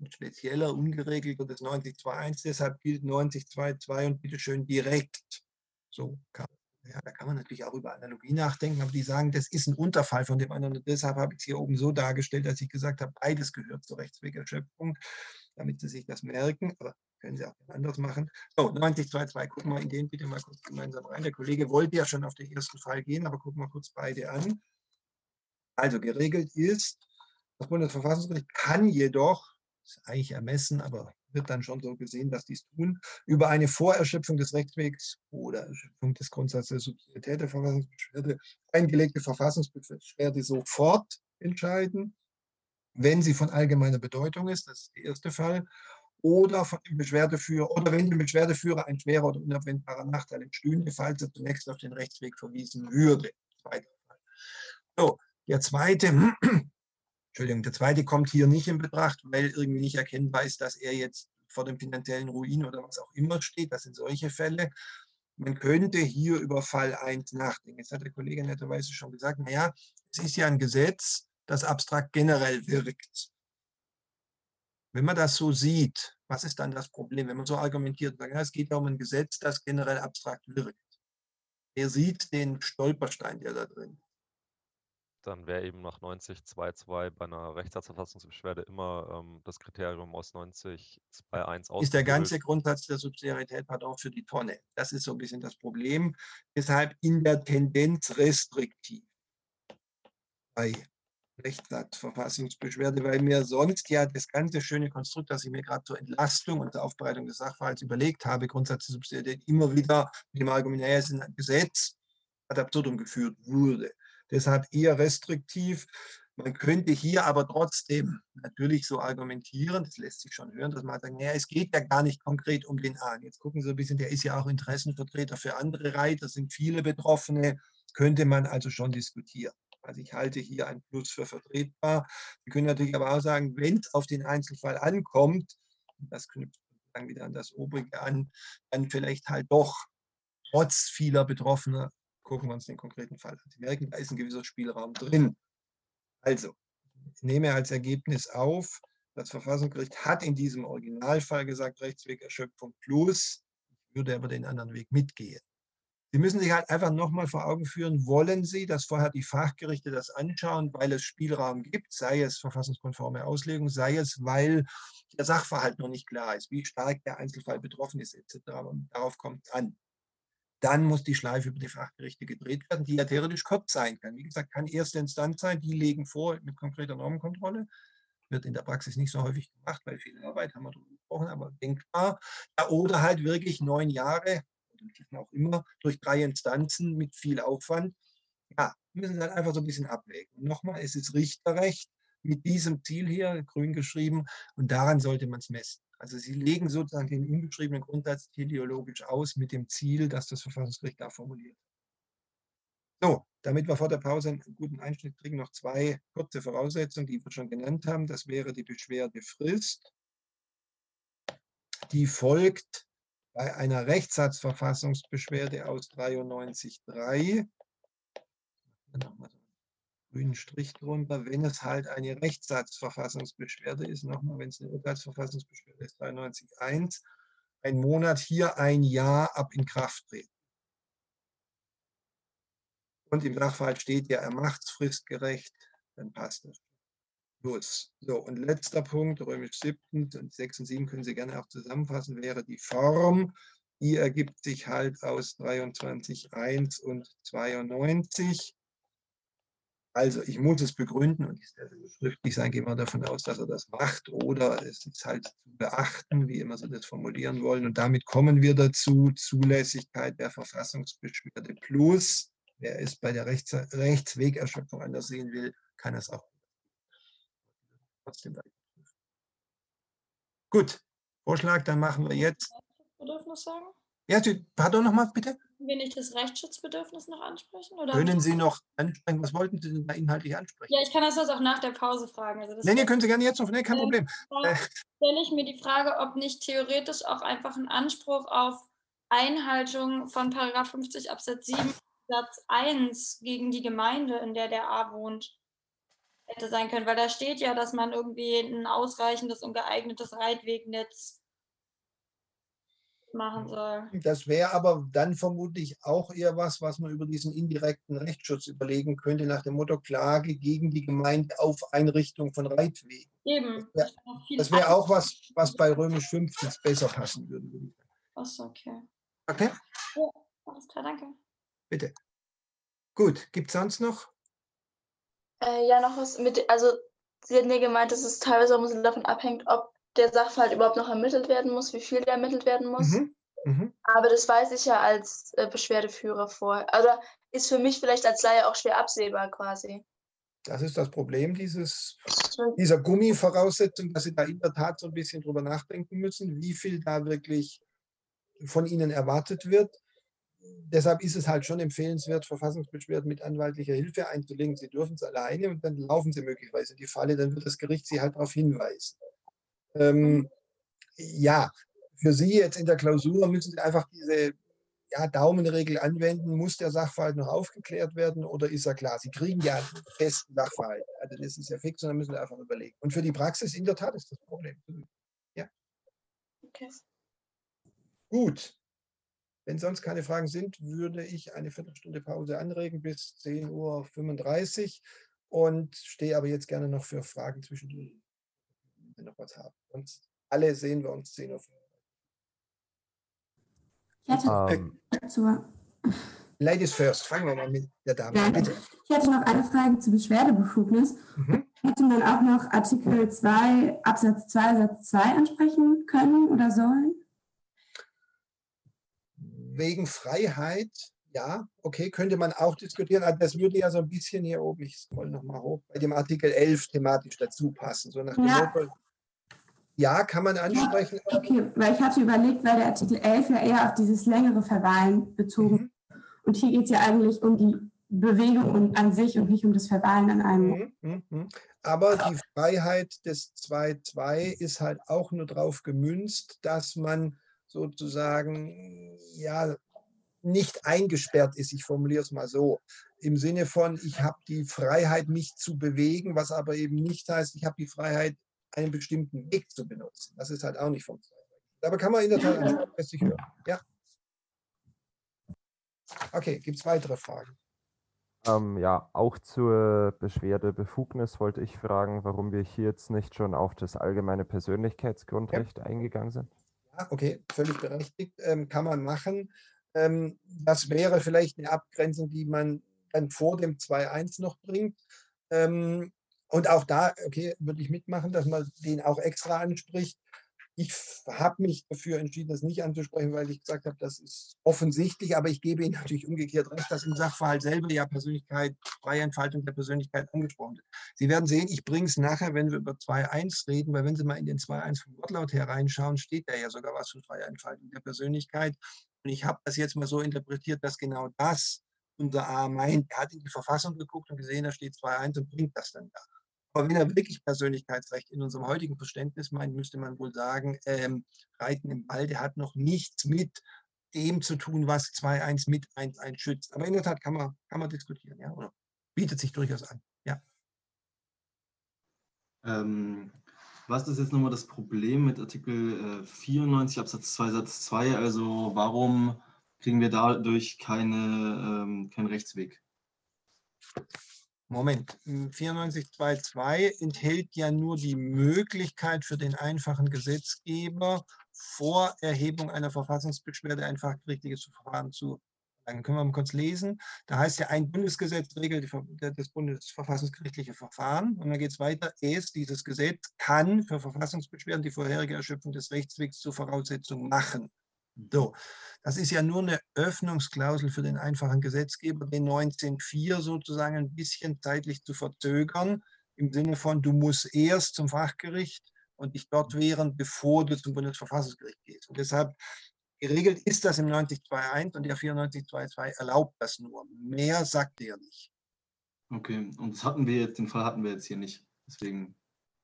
ein spezieller, ungeregelter des 9021. Deshalb gilt 9022 und bitteschön direkt. So kann ja, da kann man natürlich auch über Analogie nachdenken, aber die sagen, das ist ein Unterfall von dem anderen. Und deshalb habe ich es hier oben so dargestellt, dass ich gesagt habe, beides gehört zur Rechtswegerschöpfung, damit Sie sich das merken. Aber können Sie auch anders machen. So, 9022, gucken wir in den bitte mal kurz gemeinsam rein. Der Kollege wollte ja schon auf den ersten Fall gehen, aber gucken wir kurz beide an. Also geregelt ist, das Bundesverfassungsgericht kann jedoch, ist eigentlich ermessen, aber wird dann schon so gesehen, dass dies tun, über eine Vorerschöpfung des Rechtswegs oder Erschöpfung des Grundsatzes der Subsidiarität der Verfassungsbeschwerde eingelegte Verfassungsbeschwerde sofort entscheiden, wenn sie von allgemeiner Bedeutung ist, das ist der erste Fall, oder von dem Beschwerdeführer oder wenn dem Beschwerdeführer ein schwerer oder unabwendbarer Nachteil entstünde, falls er zunächst auf den Rechtsweg verwiesen würde. So, der zweite, Entschuldigung, der zweite kommt hier nicht in Betracht, weil irgendwie nicht erkennbar ist, dass er jetzt vor dem finanziellen Ruin oder was auch immer steht. Das sind solche Fälle. Man könnte hier über Fall 1 nachdenken. Jetzt hat der Kollege netterweise schon gesagt, naja, es ist ja ein Gesetz, das abstrakt generell wirkt. Wenn man das so sieht, was ist dann das Problem, wenn man so argumentiert? Sagt, ja, es geht ja um ein Gesetz, das generell abstrakt wirkt. Er sieht den Stolperstein, der da drin ist. Dann wäre eben nach 90.2.2 bei einer Rechtssatzverfassungsbeschwerde immer ähm, das Kriterium aus 90.2.1 Ist der ganze Grundsatz der Subsidiarität pardon, für die Tonne. Das ist so ein bisschen das Problem. Deshalb in der Tendenz restriktiv. Bei Rechtssatzverfassungsbeschwerde, weil mir sonst ja das ganze schöne Konstrukt, das ich mir gerade zur Entlastung und zur Aufbereitung des Sachverhalts überlegt habe, Grundsatzsubsidiarität immer wieder mit dem Argument, naja, es ist ein Gesetz, ad absurdum geführt wurde. Deshalb eher restriktiv. Man könnte hier aber trotzdem natürlich so argumentieren, das lässt sich schon hören, dass man sagt, naja, es geht ja gar nicht konkret um den A. Jetzt gucken Sie ein bisschen, der ist ja auch Interessenvertreter für andere Reiter, sind viele Betroffene, könnte man also schon diskutieren. Also ich halte hier ein Plus für vertretbar. Sie können natürlich aber auch sagen, wenn es auf den Einzelfall ankommt, das knüpft dann wieder an das Obrige an, dann vielleicht halt doch trotz vieler Betroffener, gucken wir uns den konkreten Fall an. Sie merken, da ist ein gewisser Spielraum drin. Also, ich nehme als Ergebnis auf, das Verfassungsgericht hat in diesem Originalfall gesagt, Rechtswegerschöpfung plus, ich würde aber den anderen Weg mitgehen. Sie müssen sich halt einfach nochmal vor Augen führen, wollen Sie, dass vorher die Fachgerichte das anschauen, weil es Spielraum gibt, sei es verfassungskonforme Auslegung, sei es, weil der Sachverhalt noch nicht klar ist, wie stark der Einzelfall betroffen ist, etc. Und darauf kommt es an. Dann muss die Schleife über die Fachgerichte gedreht werden, die ja theoretisch kurz sein kann. Wie gesagt, kann erste Instanz sein, die legen vor mit konkreter Normenkontrolle. Wird in der Praxis nicht so häufig gemacht, weil viel Arbeit haben wir darüber gesprochen, aber denkbar. Ja, oder halt wirklich neun Jahre, auch immer durch drei Instanzen mit viel Aufwand. Ja, müssen dann halt einfach so ein bisschen abwägen. Und nochmal, es ist Richterrecht mit diesem Ziel hier, grün geschrieben, und daran sollte man es messen. Also Sie legen sozusagen den unbeschriebenen Grundsatz teleologisch aus mit dem Ziel, dass das Verfassungsgericht da formuliert. So, damit wir vor der Pause einen guten Einschnitt kriegen, noch zwei kurze Voraussetzungen, die wir schon genannt haben. Das wäre die Beschwerdefrist. Die folgt bei einer Rechtssatzverfassungsbeschwerde aus 93.3, nochmal grünen Strich drunter, wenn es halt eine Rechtssatzverfassungsbeschwerde ist, nochmal, wenn es eine Urteilsverfassungsbeschwerde ist, 93.1, ein Monat hier ein Jahr ab in Kraft treten. Und im Sachverhalt steht ja, er macht es fristgerecht, dann passt das. Plus. So, und letzter Punkt, römisch 7 und 6 und 7 können Sie gerne auch zusammenfassen, wäre die Form. Die ergibt sich halt aus 23.1 und 92. Also ich muss es begründen und werde schriftlich sein, gehen wir davon aus, dass er das macht oder es ist halt zu beachten, wie immer Sie das formulieren wollen. Und damit kommen wir dazu, Zulässigkeit der Verfassungsbeschwerde plus, wer es bei der Rechts Rechtswegerschöpfung anders sehen will, kann es auch trotzdem weiter Gut, Vorschlag, dann machen wir jetzt. Bedürfnis sagen? Ja, pardon nochmal bitte. Können wir nicht das Rechtsschutzbedürfnis noch ansprechen? Oder können Sie noch ansprechen? Was wollten Sie denn da inhaltlich ansprechen? Ja, ich kann das auch nach der Pause fragen. Also nee, nee, können Sie gerne jetzt noch, nee, kein äh, Problem. Da stelle ich mir die Frage, ob nicht theoretisch auch einfach ein Anspruch auf Einhaltung von Paragraph 50 Absatz 7 Satz 1 gegen die Gemeinde, in der der A wohnt, hätte sein können, weil da steht ja, dass man irgendwie ein ausreichendes und geeignetes Reitwegnetz machen soll. Das wäre aber dann vermutlich auch eher was, was man über diesen indirekten Rechtsschutz überlegen könnte, nach dem Motto Klage gegen die Gemeinde auf Einrichtung von Reitwegen. Eben. Das wäre wär auch was, was bei Römisch 15 besser passen würde. Achso, okay. Okay? Ja, alles klar, danke. Bitte. Gut, gibt es sonst noch? Äh, ja, noch was mit, also Sie hatten ja gemeint, dass es teilweise auch davon abhängt, ob der Sachverhalt überhaupt noch ermittelt werden muss, wie viel der ermittelt werden muss. Mhm. Mhm. Aber das weiß ich ja als äh, Beschwerdeführer vor. Also ist für mich vielleicht als Laie auch schwer absehbar quasi. Das ist das Problem dieses, dieser Gummivoraussetzung, dass Sie da in der Tat so ein bisschen drüber nachdenken müssen, wie viel da wirklich von Ihnen erwartet wird deshalb ist es halt schon empfehlenswert, Verfassungsbeschwerden mit anwaltlicher Hilfe einzulegen. Sie dürfen es alleine und dann laufen Sie möglicherweise die Falle, dann wird das Gericht Sie halt darauf hinweisen. Ähm, ja, für Sie jetzt in der Klausur müssen Sie einfach diese ja, Daumenregel anwenden. Muss der Sachverhalt noch aufgeklärt werden oder ist er klar? Sie kriegen ja einen festen Sachverhalt. Also das ist ja fix und dann müssen Sie einfach überlegen. Und für die Praxis in der Tat ist das Problem. Ja. Okay. Gut. Wenn sonst keine Fragen sind, würde ich eine Viertelstunde Pause anregen bis 10.35 Uhr und stehe aber jetzt gerne noch für Fragen zwischendurch, wenn Sie noch was haben. Sonst alle sehen wir uns 10.35 Uhr. Ich hätte ähm, zur, Ladies first, fangen wir mal mit der Dame an. Bitte. Ich hätte noch eine Frage zur Beschwerdebefugnis. Mhm. Hätte man auch noch Artikel 2 Absatz 2 Satz 2 ansprechen können oder sollen? Wegen Freiheit, ja, okay, könnte man auch diskutieren. Aber das würde ja so ein bisschen hier oben, ich scroll nochmal hoch, bei dem Artikel 11 thematisch dazu passen. So nach dem ja. Motto, ja, kann man ansprechen. Okay, weil ich hatte überlegt, weil der Artikel 11 ja eher auf dieses längere Verweilen bezogen mhm. Und hier geht es ja eigentlich um die Bewegung an sich und nicht um das Verweilen an einem. Mhm, mhm. Aber die Freiheit des 2.2 ist halt auch nur darauf gemünzt, dass man sozusagen ja nicht eingesperrt ist. Ich formuliere es mal so. Im Sinne von, ich habe die Freiheit, mich zu bewegen, was aber eben nicht heißt, ich habe die Freiheit, einen bestimmten Weg zu benutzen. Das ist halt auch nicht vom 2.2. Aber kann man in der Tat ansprechen, hören. Ja. Okay, gibt es weitere Fragen? Ähm, ja, auch zur Beschwerdebefugnis wollte ich fragen, warum wir hier jetzt nicht schon auf das allgemeine Persönlichkeitsgrundrecht ja. eingegangen sind. Okay, völlig berechtigt, ähm, kann man machen. Ähm, das wäre vielleicht eine Abgrenzung, die man dann vor dem 2.1 noch bringt. Ähm, und auch da, okay, würde ich mitmachen, dass man den auch extra anspricht. Ich habe mich dafür entschieden, das nicht anzusprechen, weil ich gesagt habe, das ist offensichtlich, aber ich gebe Ihnen natürlich umgekehrt recht, dass im Sachverhalt selber ja Persönlichkeit, freie Entfaltung der Persönlichkeit angesprochen wird. Sie werden sehen, ich bringe es nachher, wenn wir über 2.1 reden, weil wenn Sie mal in den 2.1 vom Wortlaut hereinschauen, steht da ja sogar was von freier Entfaltung der Persönlichkeit. Und ich habe das jetzt mal so interpretiert, dass genau das unser A meint. Er hat in die Verfassung geguckt und gesehen, da steht 2.1 und bringt das dann da. Aber wenn er wirklich Persönlichkeitsrecht in unserem heutigen Verständnis meint, müsste man wohl sagen, ähm, Reiten im Walde hat noch nichts mit dem zu tun, was 2.1 mit 1.1 schützt. Aber in der Tat kann man, kann man diskutieren, ja, oder bietet sich durchaus an, ja. Ähm, was ist jetzt nochmal das Problem mit Artikel 94 äh, Absatz 2 Satz 2? Also warum kriegen wir dadurch keine, ähm, keinen Rechtsweg? Moment, 94.2.2 enthält ja nur die Möglichkeit für den einfachen Gesetzgeber, vor Erhebung einer Verfassungsbeschwerde ein fachgerichtliches Verfahren zu dann können wir mal kurz lesen. Da heißt ja, ein Bundesgesetz regelt das bundesverfassungsgerichtliche Verfahren. Und dann geht es weiter. Es, dieses Gesetz, kann für Verfassungsbeschwerden die vorherige Erschöpfung des Rechtswegs zur Voraussetzung machen. So, das ist ja nur eine Öffnungsklausel für den einfachen Gesetzgeber, den 19.4 sozusagen ein bisschen zeitlich zu verzögern, im Sinne von, du musst erst zum Fachgericht und dich dort wehren, bevor du zum Bundesverfassungsgericht gehst. Und deshalb geregelt ist das im 90.2.1 und der 94.2.2 erlaubt das nur. Mehr sagt er nicht. Okay, und das hatten wir jetzt, den Fall hatten wir jetzt hier nicht. Deswegen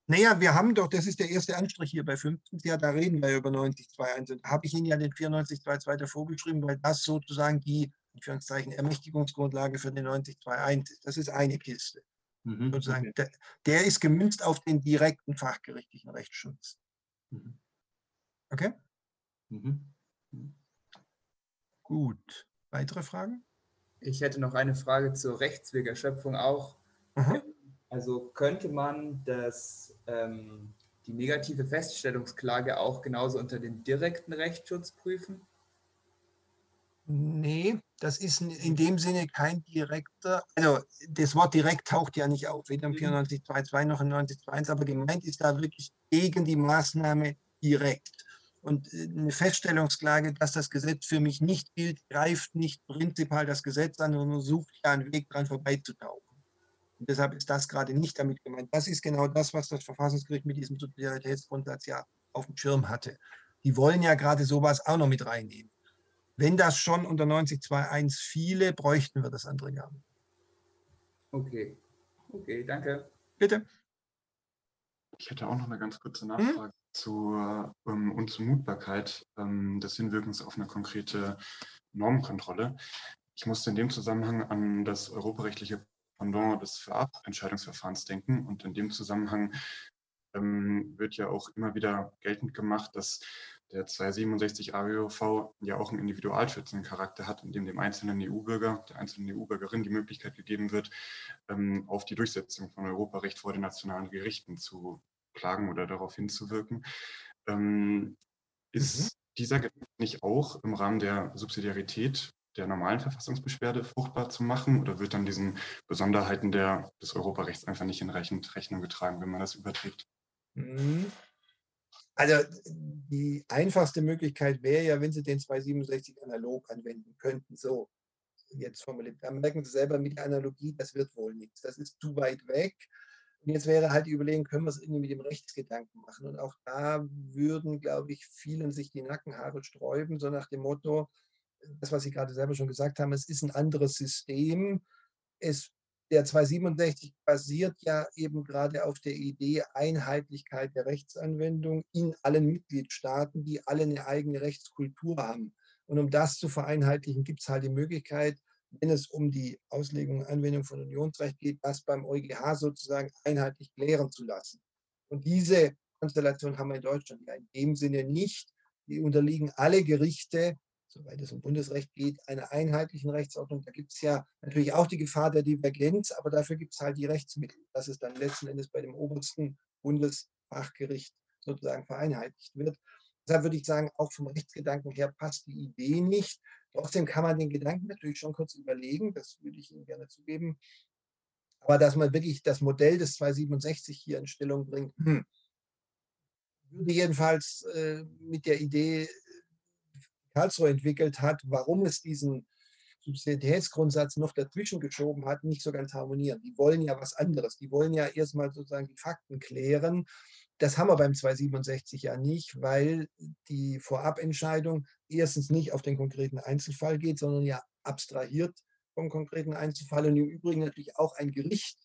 naja, wir haben doch, das ist der erste Anstrich hier bei 15. Ja, da reden wir über 90.2.1. Da habe ich Ihnen ja den 94.2.2 davor geschrieben, weil das sozusagen die Anführungszeichen, Ermächtigungsgrundlage für den 90.2.1 ist. Das ist eine Kiste. Mhm, sozusagen. Okay. Der, der, ist gemünzt auf den direkten fachgerichtlichen Rechtsschutz. Mhm. Okay? Mhm. mhm. Gut. Weitere Fragen? Ich hätte noch eine Frage zur Rechtswegerschöpfung auch. Also könnte man das, ähm, die negative Feststellungsklage auch genauso unter den direkten Rechtsschutz prüfen? Nee, das ist in dem Sinne kein direkter, also das Wort direkt taucht ja nicht auf, weder im 94.2.2 mhm. noch im 90.2.1, aber gemeint ist da wirklich gegen die Maßnahme direkt. Und äh, eine Feststellungsklage, dass das Gesetz für mich nicht gilt, greift nicht prinzipiell das Gesetz an, sondern sucht ja einen Weg dran vorbeizutauchen. Und deshalb ist das gerade nicht damit gemeint. Das ist genau das, was das Verfassungsgericht mit diesem Subsidiaritätsgrundsatz ja auf dem Schirm hatte. Die wollen ja gerade sowas auch noch mit reinnehmen. Wenn das schon unter 90.2.1 fiele, bräuchten wir das andere gar nicht. Okay. Okay, danke. Bitte. Ich hätte auch noch eine ganz kurze hm? Nachfrage hm? zur ähm, Unzumutbarkeit ähm, des Hinwirkens auf eine konkrete Normkontrolle. Ich musste in dem Zusammenhang an das europarechtliche Pendant des Vorabentscheidungsverfahrens denken. Und in dem Zusammenhang ähm, wird ja auch immer wieder geltend gemacht, dass der 267 AWOV ja auch einen individualschützenden Charakter hat, in dem dem einzelnen EU-Bürger, der einzelnen EU-Bürgerin die Möglichkeit gegeben wird, ähm, auf die Durchsetzung von Europarecht vor den nationalen Gerichten zu klagen oder darauf hinzuwirken. Ähm, ist mhm. dieser nicht auch im Rahmen der Subsidiarität der normalen Verfassungsbeschwerde fruchtbar zu machen oder wird dann diesen Besonderheiten der, des Europarechts einfach nicht hinreichend Rechnung getragen, wenn man das überträgt? Mhm. Also die einfachste Möglichkeit wäre ja, wenn Sie den 267 analog anwenden könnten. So, jetzt formuliert. Da merken Sie selber mit der Analogie, das wird wohl nichts. Das ist zu weit weg. Und jetzt wäre halt die Überlegung, können wir es irgendwie mit dem Rechtsgedanken machen? Und auch da würden, glaube ich, vielen sich die Nackenhaare sträuben, so nach dem Motto, das, was Sie gerade selber schon gesagt haben, es ist ein anderes System. Es, der 267 basiert ja eben gerade auf der Idee Einheitlichkeit der Rechtsanwendung in allen Mitgliedstaaten, die alle eine eigene Rechtskultur haben. Und um das zu vereinheitlichen, gibt es halt die Möglichkeit, wenn es um die Auslegung und Anwendung von Unionsrecht geht, das beim EuGH sozusagen einheitlich klären zu lassen. Und diese Konstellation haben wir in Deutschland ja in dem Sinne nicht. Die unterliegen alle Gerichte, soweit es um Bundesrecht geht, einer einheitlichen Rechtsordnung. Da gibt es ja natürlich auch die Gefahr der Divergenz, aber dafür gibt es halt die Rechtsmittel, dass es dann letzten Endes bei dem obersten Bundesfachgericht sozusagen vereinheitlicht wird. Deshalb würde ich sagen, auch vom Rechtsgedanken her passt die Idee nicht. Trotzdem kann man den Gedanken natürlich schon kurz überlegen, das würde ich Ihnen gerne zugeben. Aber dass man wirklich das Modell des 267 hier in Stellung bringt, hm, würde jedenfalls äh, mit der Idee, Karlsruhe entwickelt hat, warum es diesen Subsidiaritätsgrundsatz noch dazwischen geschoben hat, nicht so ganz harmonieren. Die wollen ja was anderes. Die wollen ja erstmal sozusagen die Fakten klären das haben wir beim 267 ja nicht, weil die Vorabentscheidung erstens nicht auf den konkreten Einzelfall geht, sondern ja abstrahiert vom konkreten Einzelfall und im Übrigen natürlich auch ein Gericht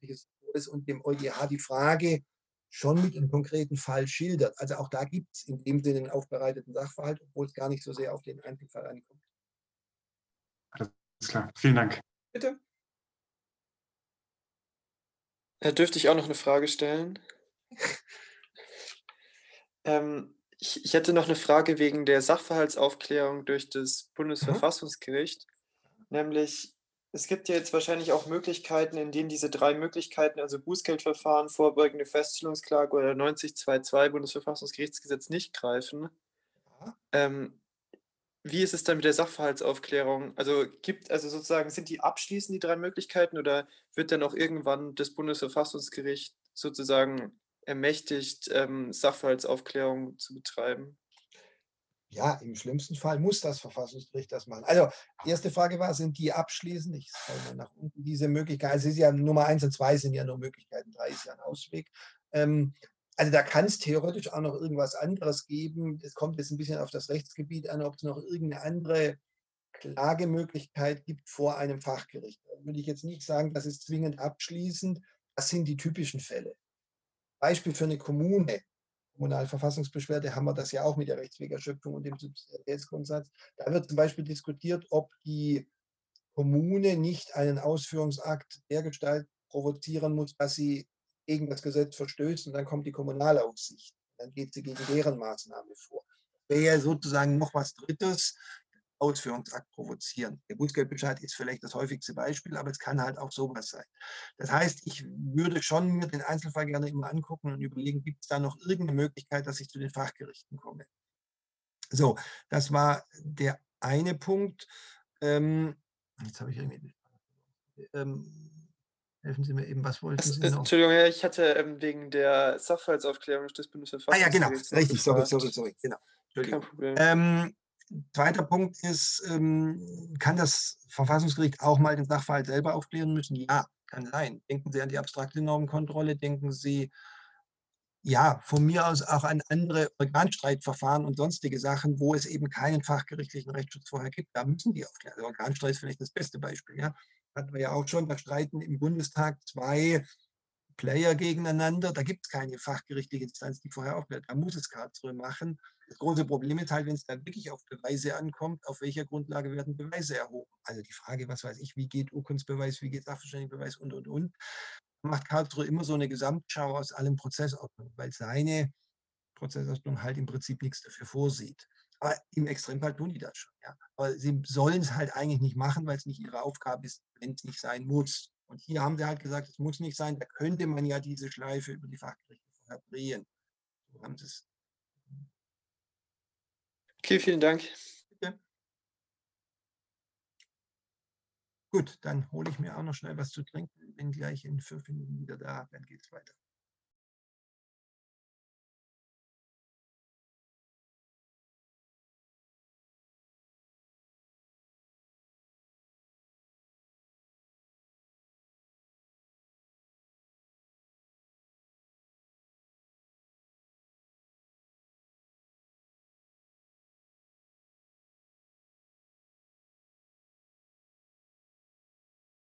ist und dem EuGH die Frage schon mit einem konkreten Fall schildert. Also auch da gibt es in dem Sinne einen aufbereiteten Sachverhalt, obwohl es gar nicht so sehr auf den Einzelfall ankommt. Alles klar, vielen Dank. Bitte. Äh, dürfte ich auch noch eine Frage stellen? Ähm, ich, ich hätte noch eine Frage wegen der Sachverhaltsaufklärung durch das Mhm. Bundesverfassungsgericht. Nämlich, es gibt ja jetzt wahrscheinlich auch Möglichkeiten, in denen diese drei Möglichkeiten, also Bußgeldverfahren, vorbeugende Feststellungsklage oder 9022 Bundesverfassungsgerichtsgesetz nicht greifen. Ähm, wie ist es dann mit der Sachverhaltsaufklärung? Also gibt, also sozusagen, sind die abschließend die drei Möglichkeiten oder wird dann auch irgendwann das Bundesverfassungsgericht sozusagen ermächtigt, ähm, Sachverhaltsaufklärung zu betreiben? Ja, im schlimmsten Fall muss das Verfassungsgericht das machen. Also, erste Frage war, sind die abschließend? Ich schaue mal nach unten. Diese Möglichkeit, also es ist ja Nummer eins und zwei sind ja nur Möglichkeiten, drei ist ja ein Ausweg. Ähm, also da kann es theoretisch auch noch irgendwas anderes geben. Es kommt jetzt ein bisschen auf das Rechtsgebiet an, ob es noch irgendeine andere Klagemöglichkeit gibt vor einem Fachgericht. Da würde ich jetzt nicht sagen, das ist zwingend abschließend. Das sind die typischen Fälle. Beispiel für eine Kommune, Kommunalverfassungsbeschwerde, haben wir das ja auch mit der Rechtswegerschöpfung und dem Subsidiaritätsgrundsatz. Da wird zum Beispiel diskutiert, ob die Kommune nicht einen Ausführungsakt dergestalt provozieren muss, dass sie gegen das Gesetz verstößt und dann kommt die Kommunalaufsicht. Dann geht sie gegen deren Maßnahme vor. Wäre ja sozusagen noch was Drittes. Ausführungsakt provozieren. Der Bußgeldbescheid ist vielleicht das häufigste Beispiel, aber es kann halt auch sowas sein. Das heißt, ich würde schon mir den Einzelfall gerne immer angucken und überlegen, gibt es da noch irgendeine Möglichkeit, dass ich zu den Fachgerichten komme. So, das war der eine Punkt. Ähm, jetzt habe ich irgendwie. Ähm, helfen Sie mir eben, was wollten Sie noch? Entschuldigung, ich hatte ähm, wegen der Sachverhaltsaufklärung des Bundesverfassungsgerichts. Ah ja, genau, richtig, sorry, sorry, sorry, genau. Kein Problem. Ähm, Zweiter Punkt ist, ähm, kann das Verfassungsgericht auch mal den Sachverhalt selber aufklären müssen? Ja, kann sein. Denken Sie an die abstrakte Normkontrolle, denken Sie, ja, von mir aus auch an andere Organstreitverfahren und sonstige Sachen, wo es eben keinen fachgerichtlichen Rechtsschutz vorher gibt. Da müssen die aufklären. Also Organstreit ist vielleicht das beste Beispiel. Ja. Hatten wir ja auch schon, da streiten im Bundestag zwei Player gegeneinander. Da gibt es keine fachgerichtliche Instanz, die vorher aufklärt. Da muss es Karlsruhe machen. Das große Problem ist halt, wenn es dann wirklich auf Beweise ankommt, auf welcher Grundlage werden Beweise erhoben. Also die Frage, was weiß ich, wie geht Urkundsbeweis, wie geht Sachverständigenbeweis und, und, und. Macht Karlsruhe immer so eine Gesamtschau aus allem Prozessordnung, weil seine Prozessordnung halt im Prinzip nichts dafür vorsieht. Aber im Extremfall tun die das schon. Ja. Aber sie sollen es halt eigentlich nicht machen, weil es nicht ihre Aufgabe ist, wenn es nicht sein muss. Und hier haben sie halt gesagt, es muss nicht sein, da könnte man ja diese Schleife über die Fachgerichte vorher drehen. So haben sie es Okay, vielen Dank. Gut, dann hole ich mir auch noch schnell was zu trinken. Bin gleich in fünf Minuten wieder da. Dann geht es weiter.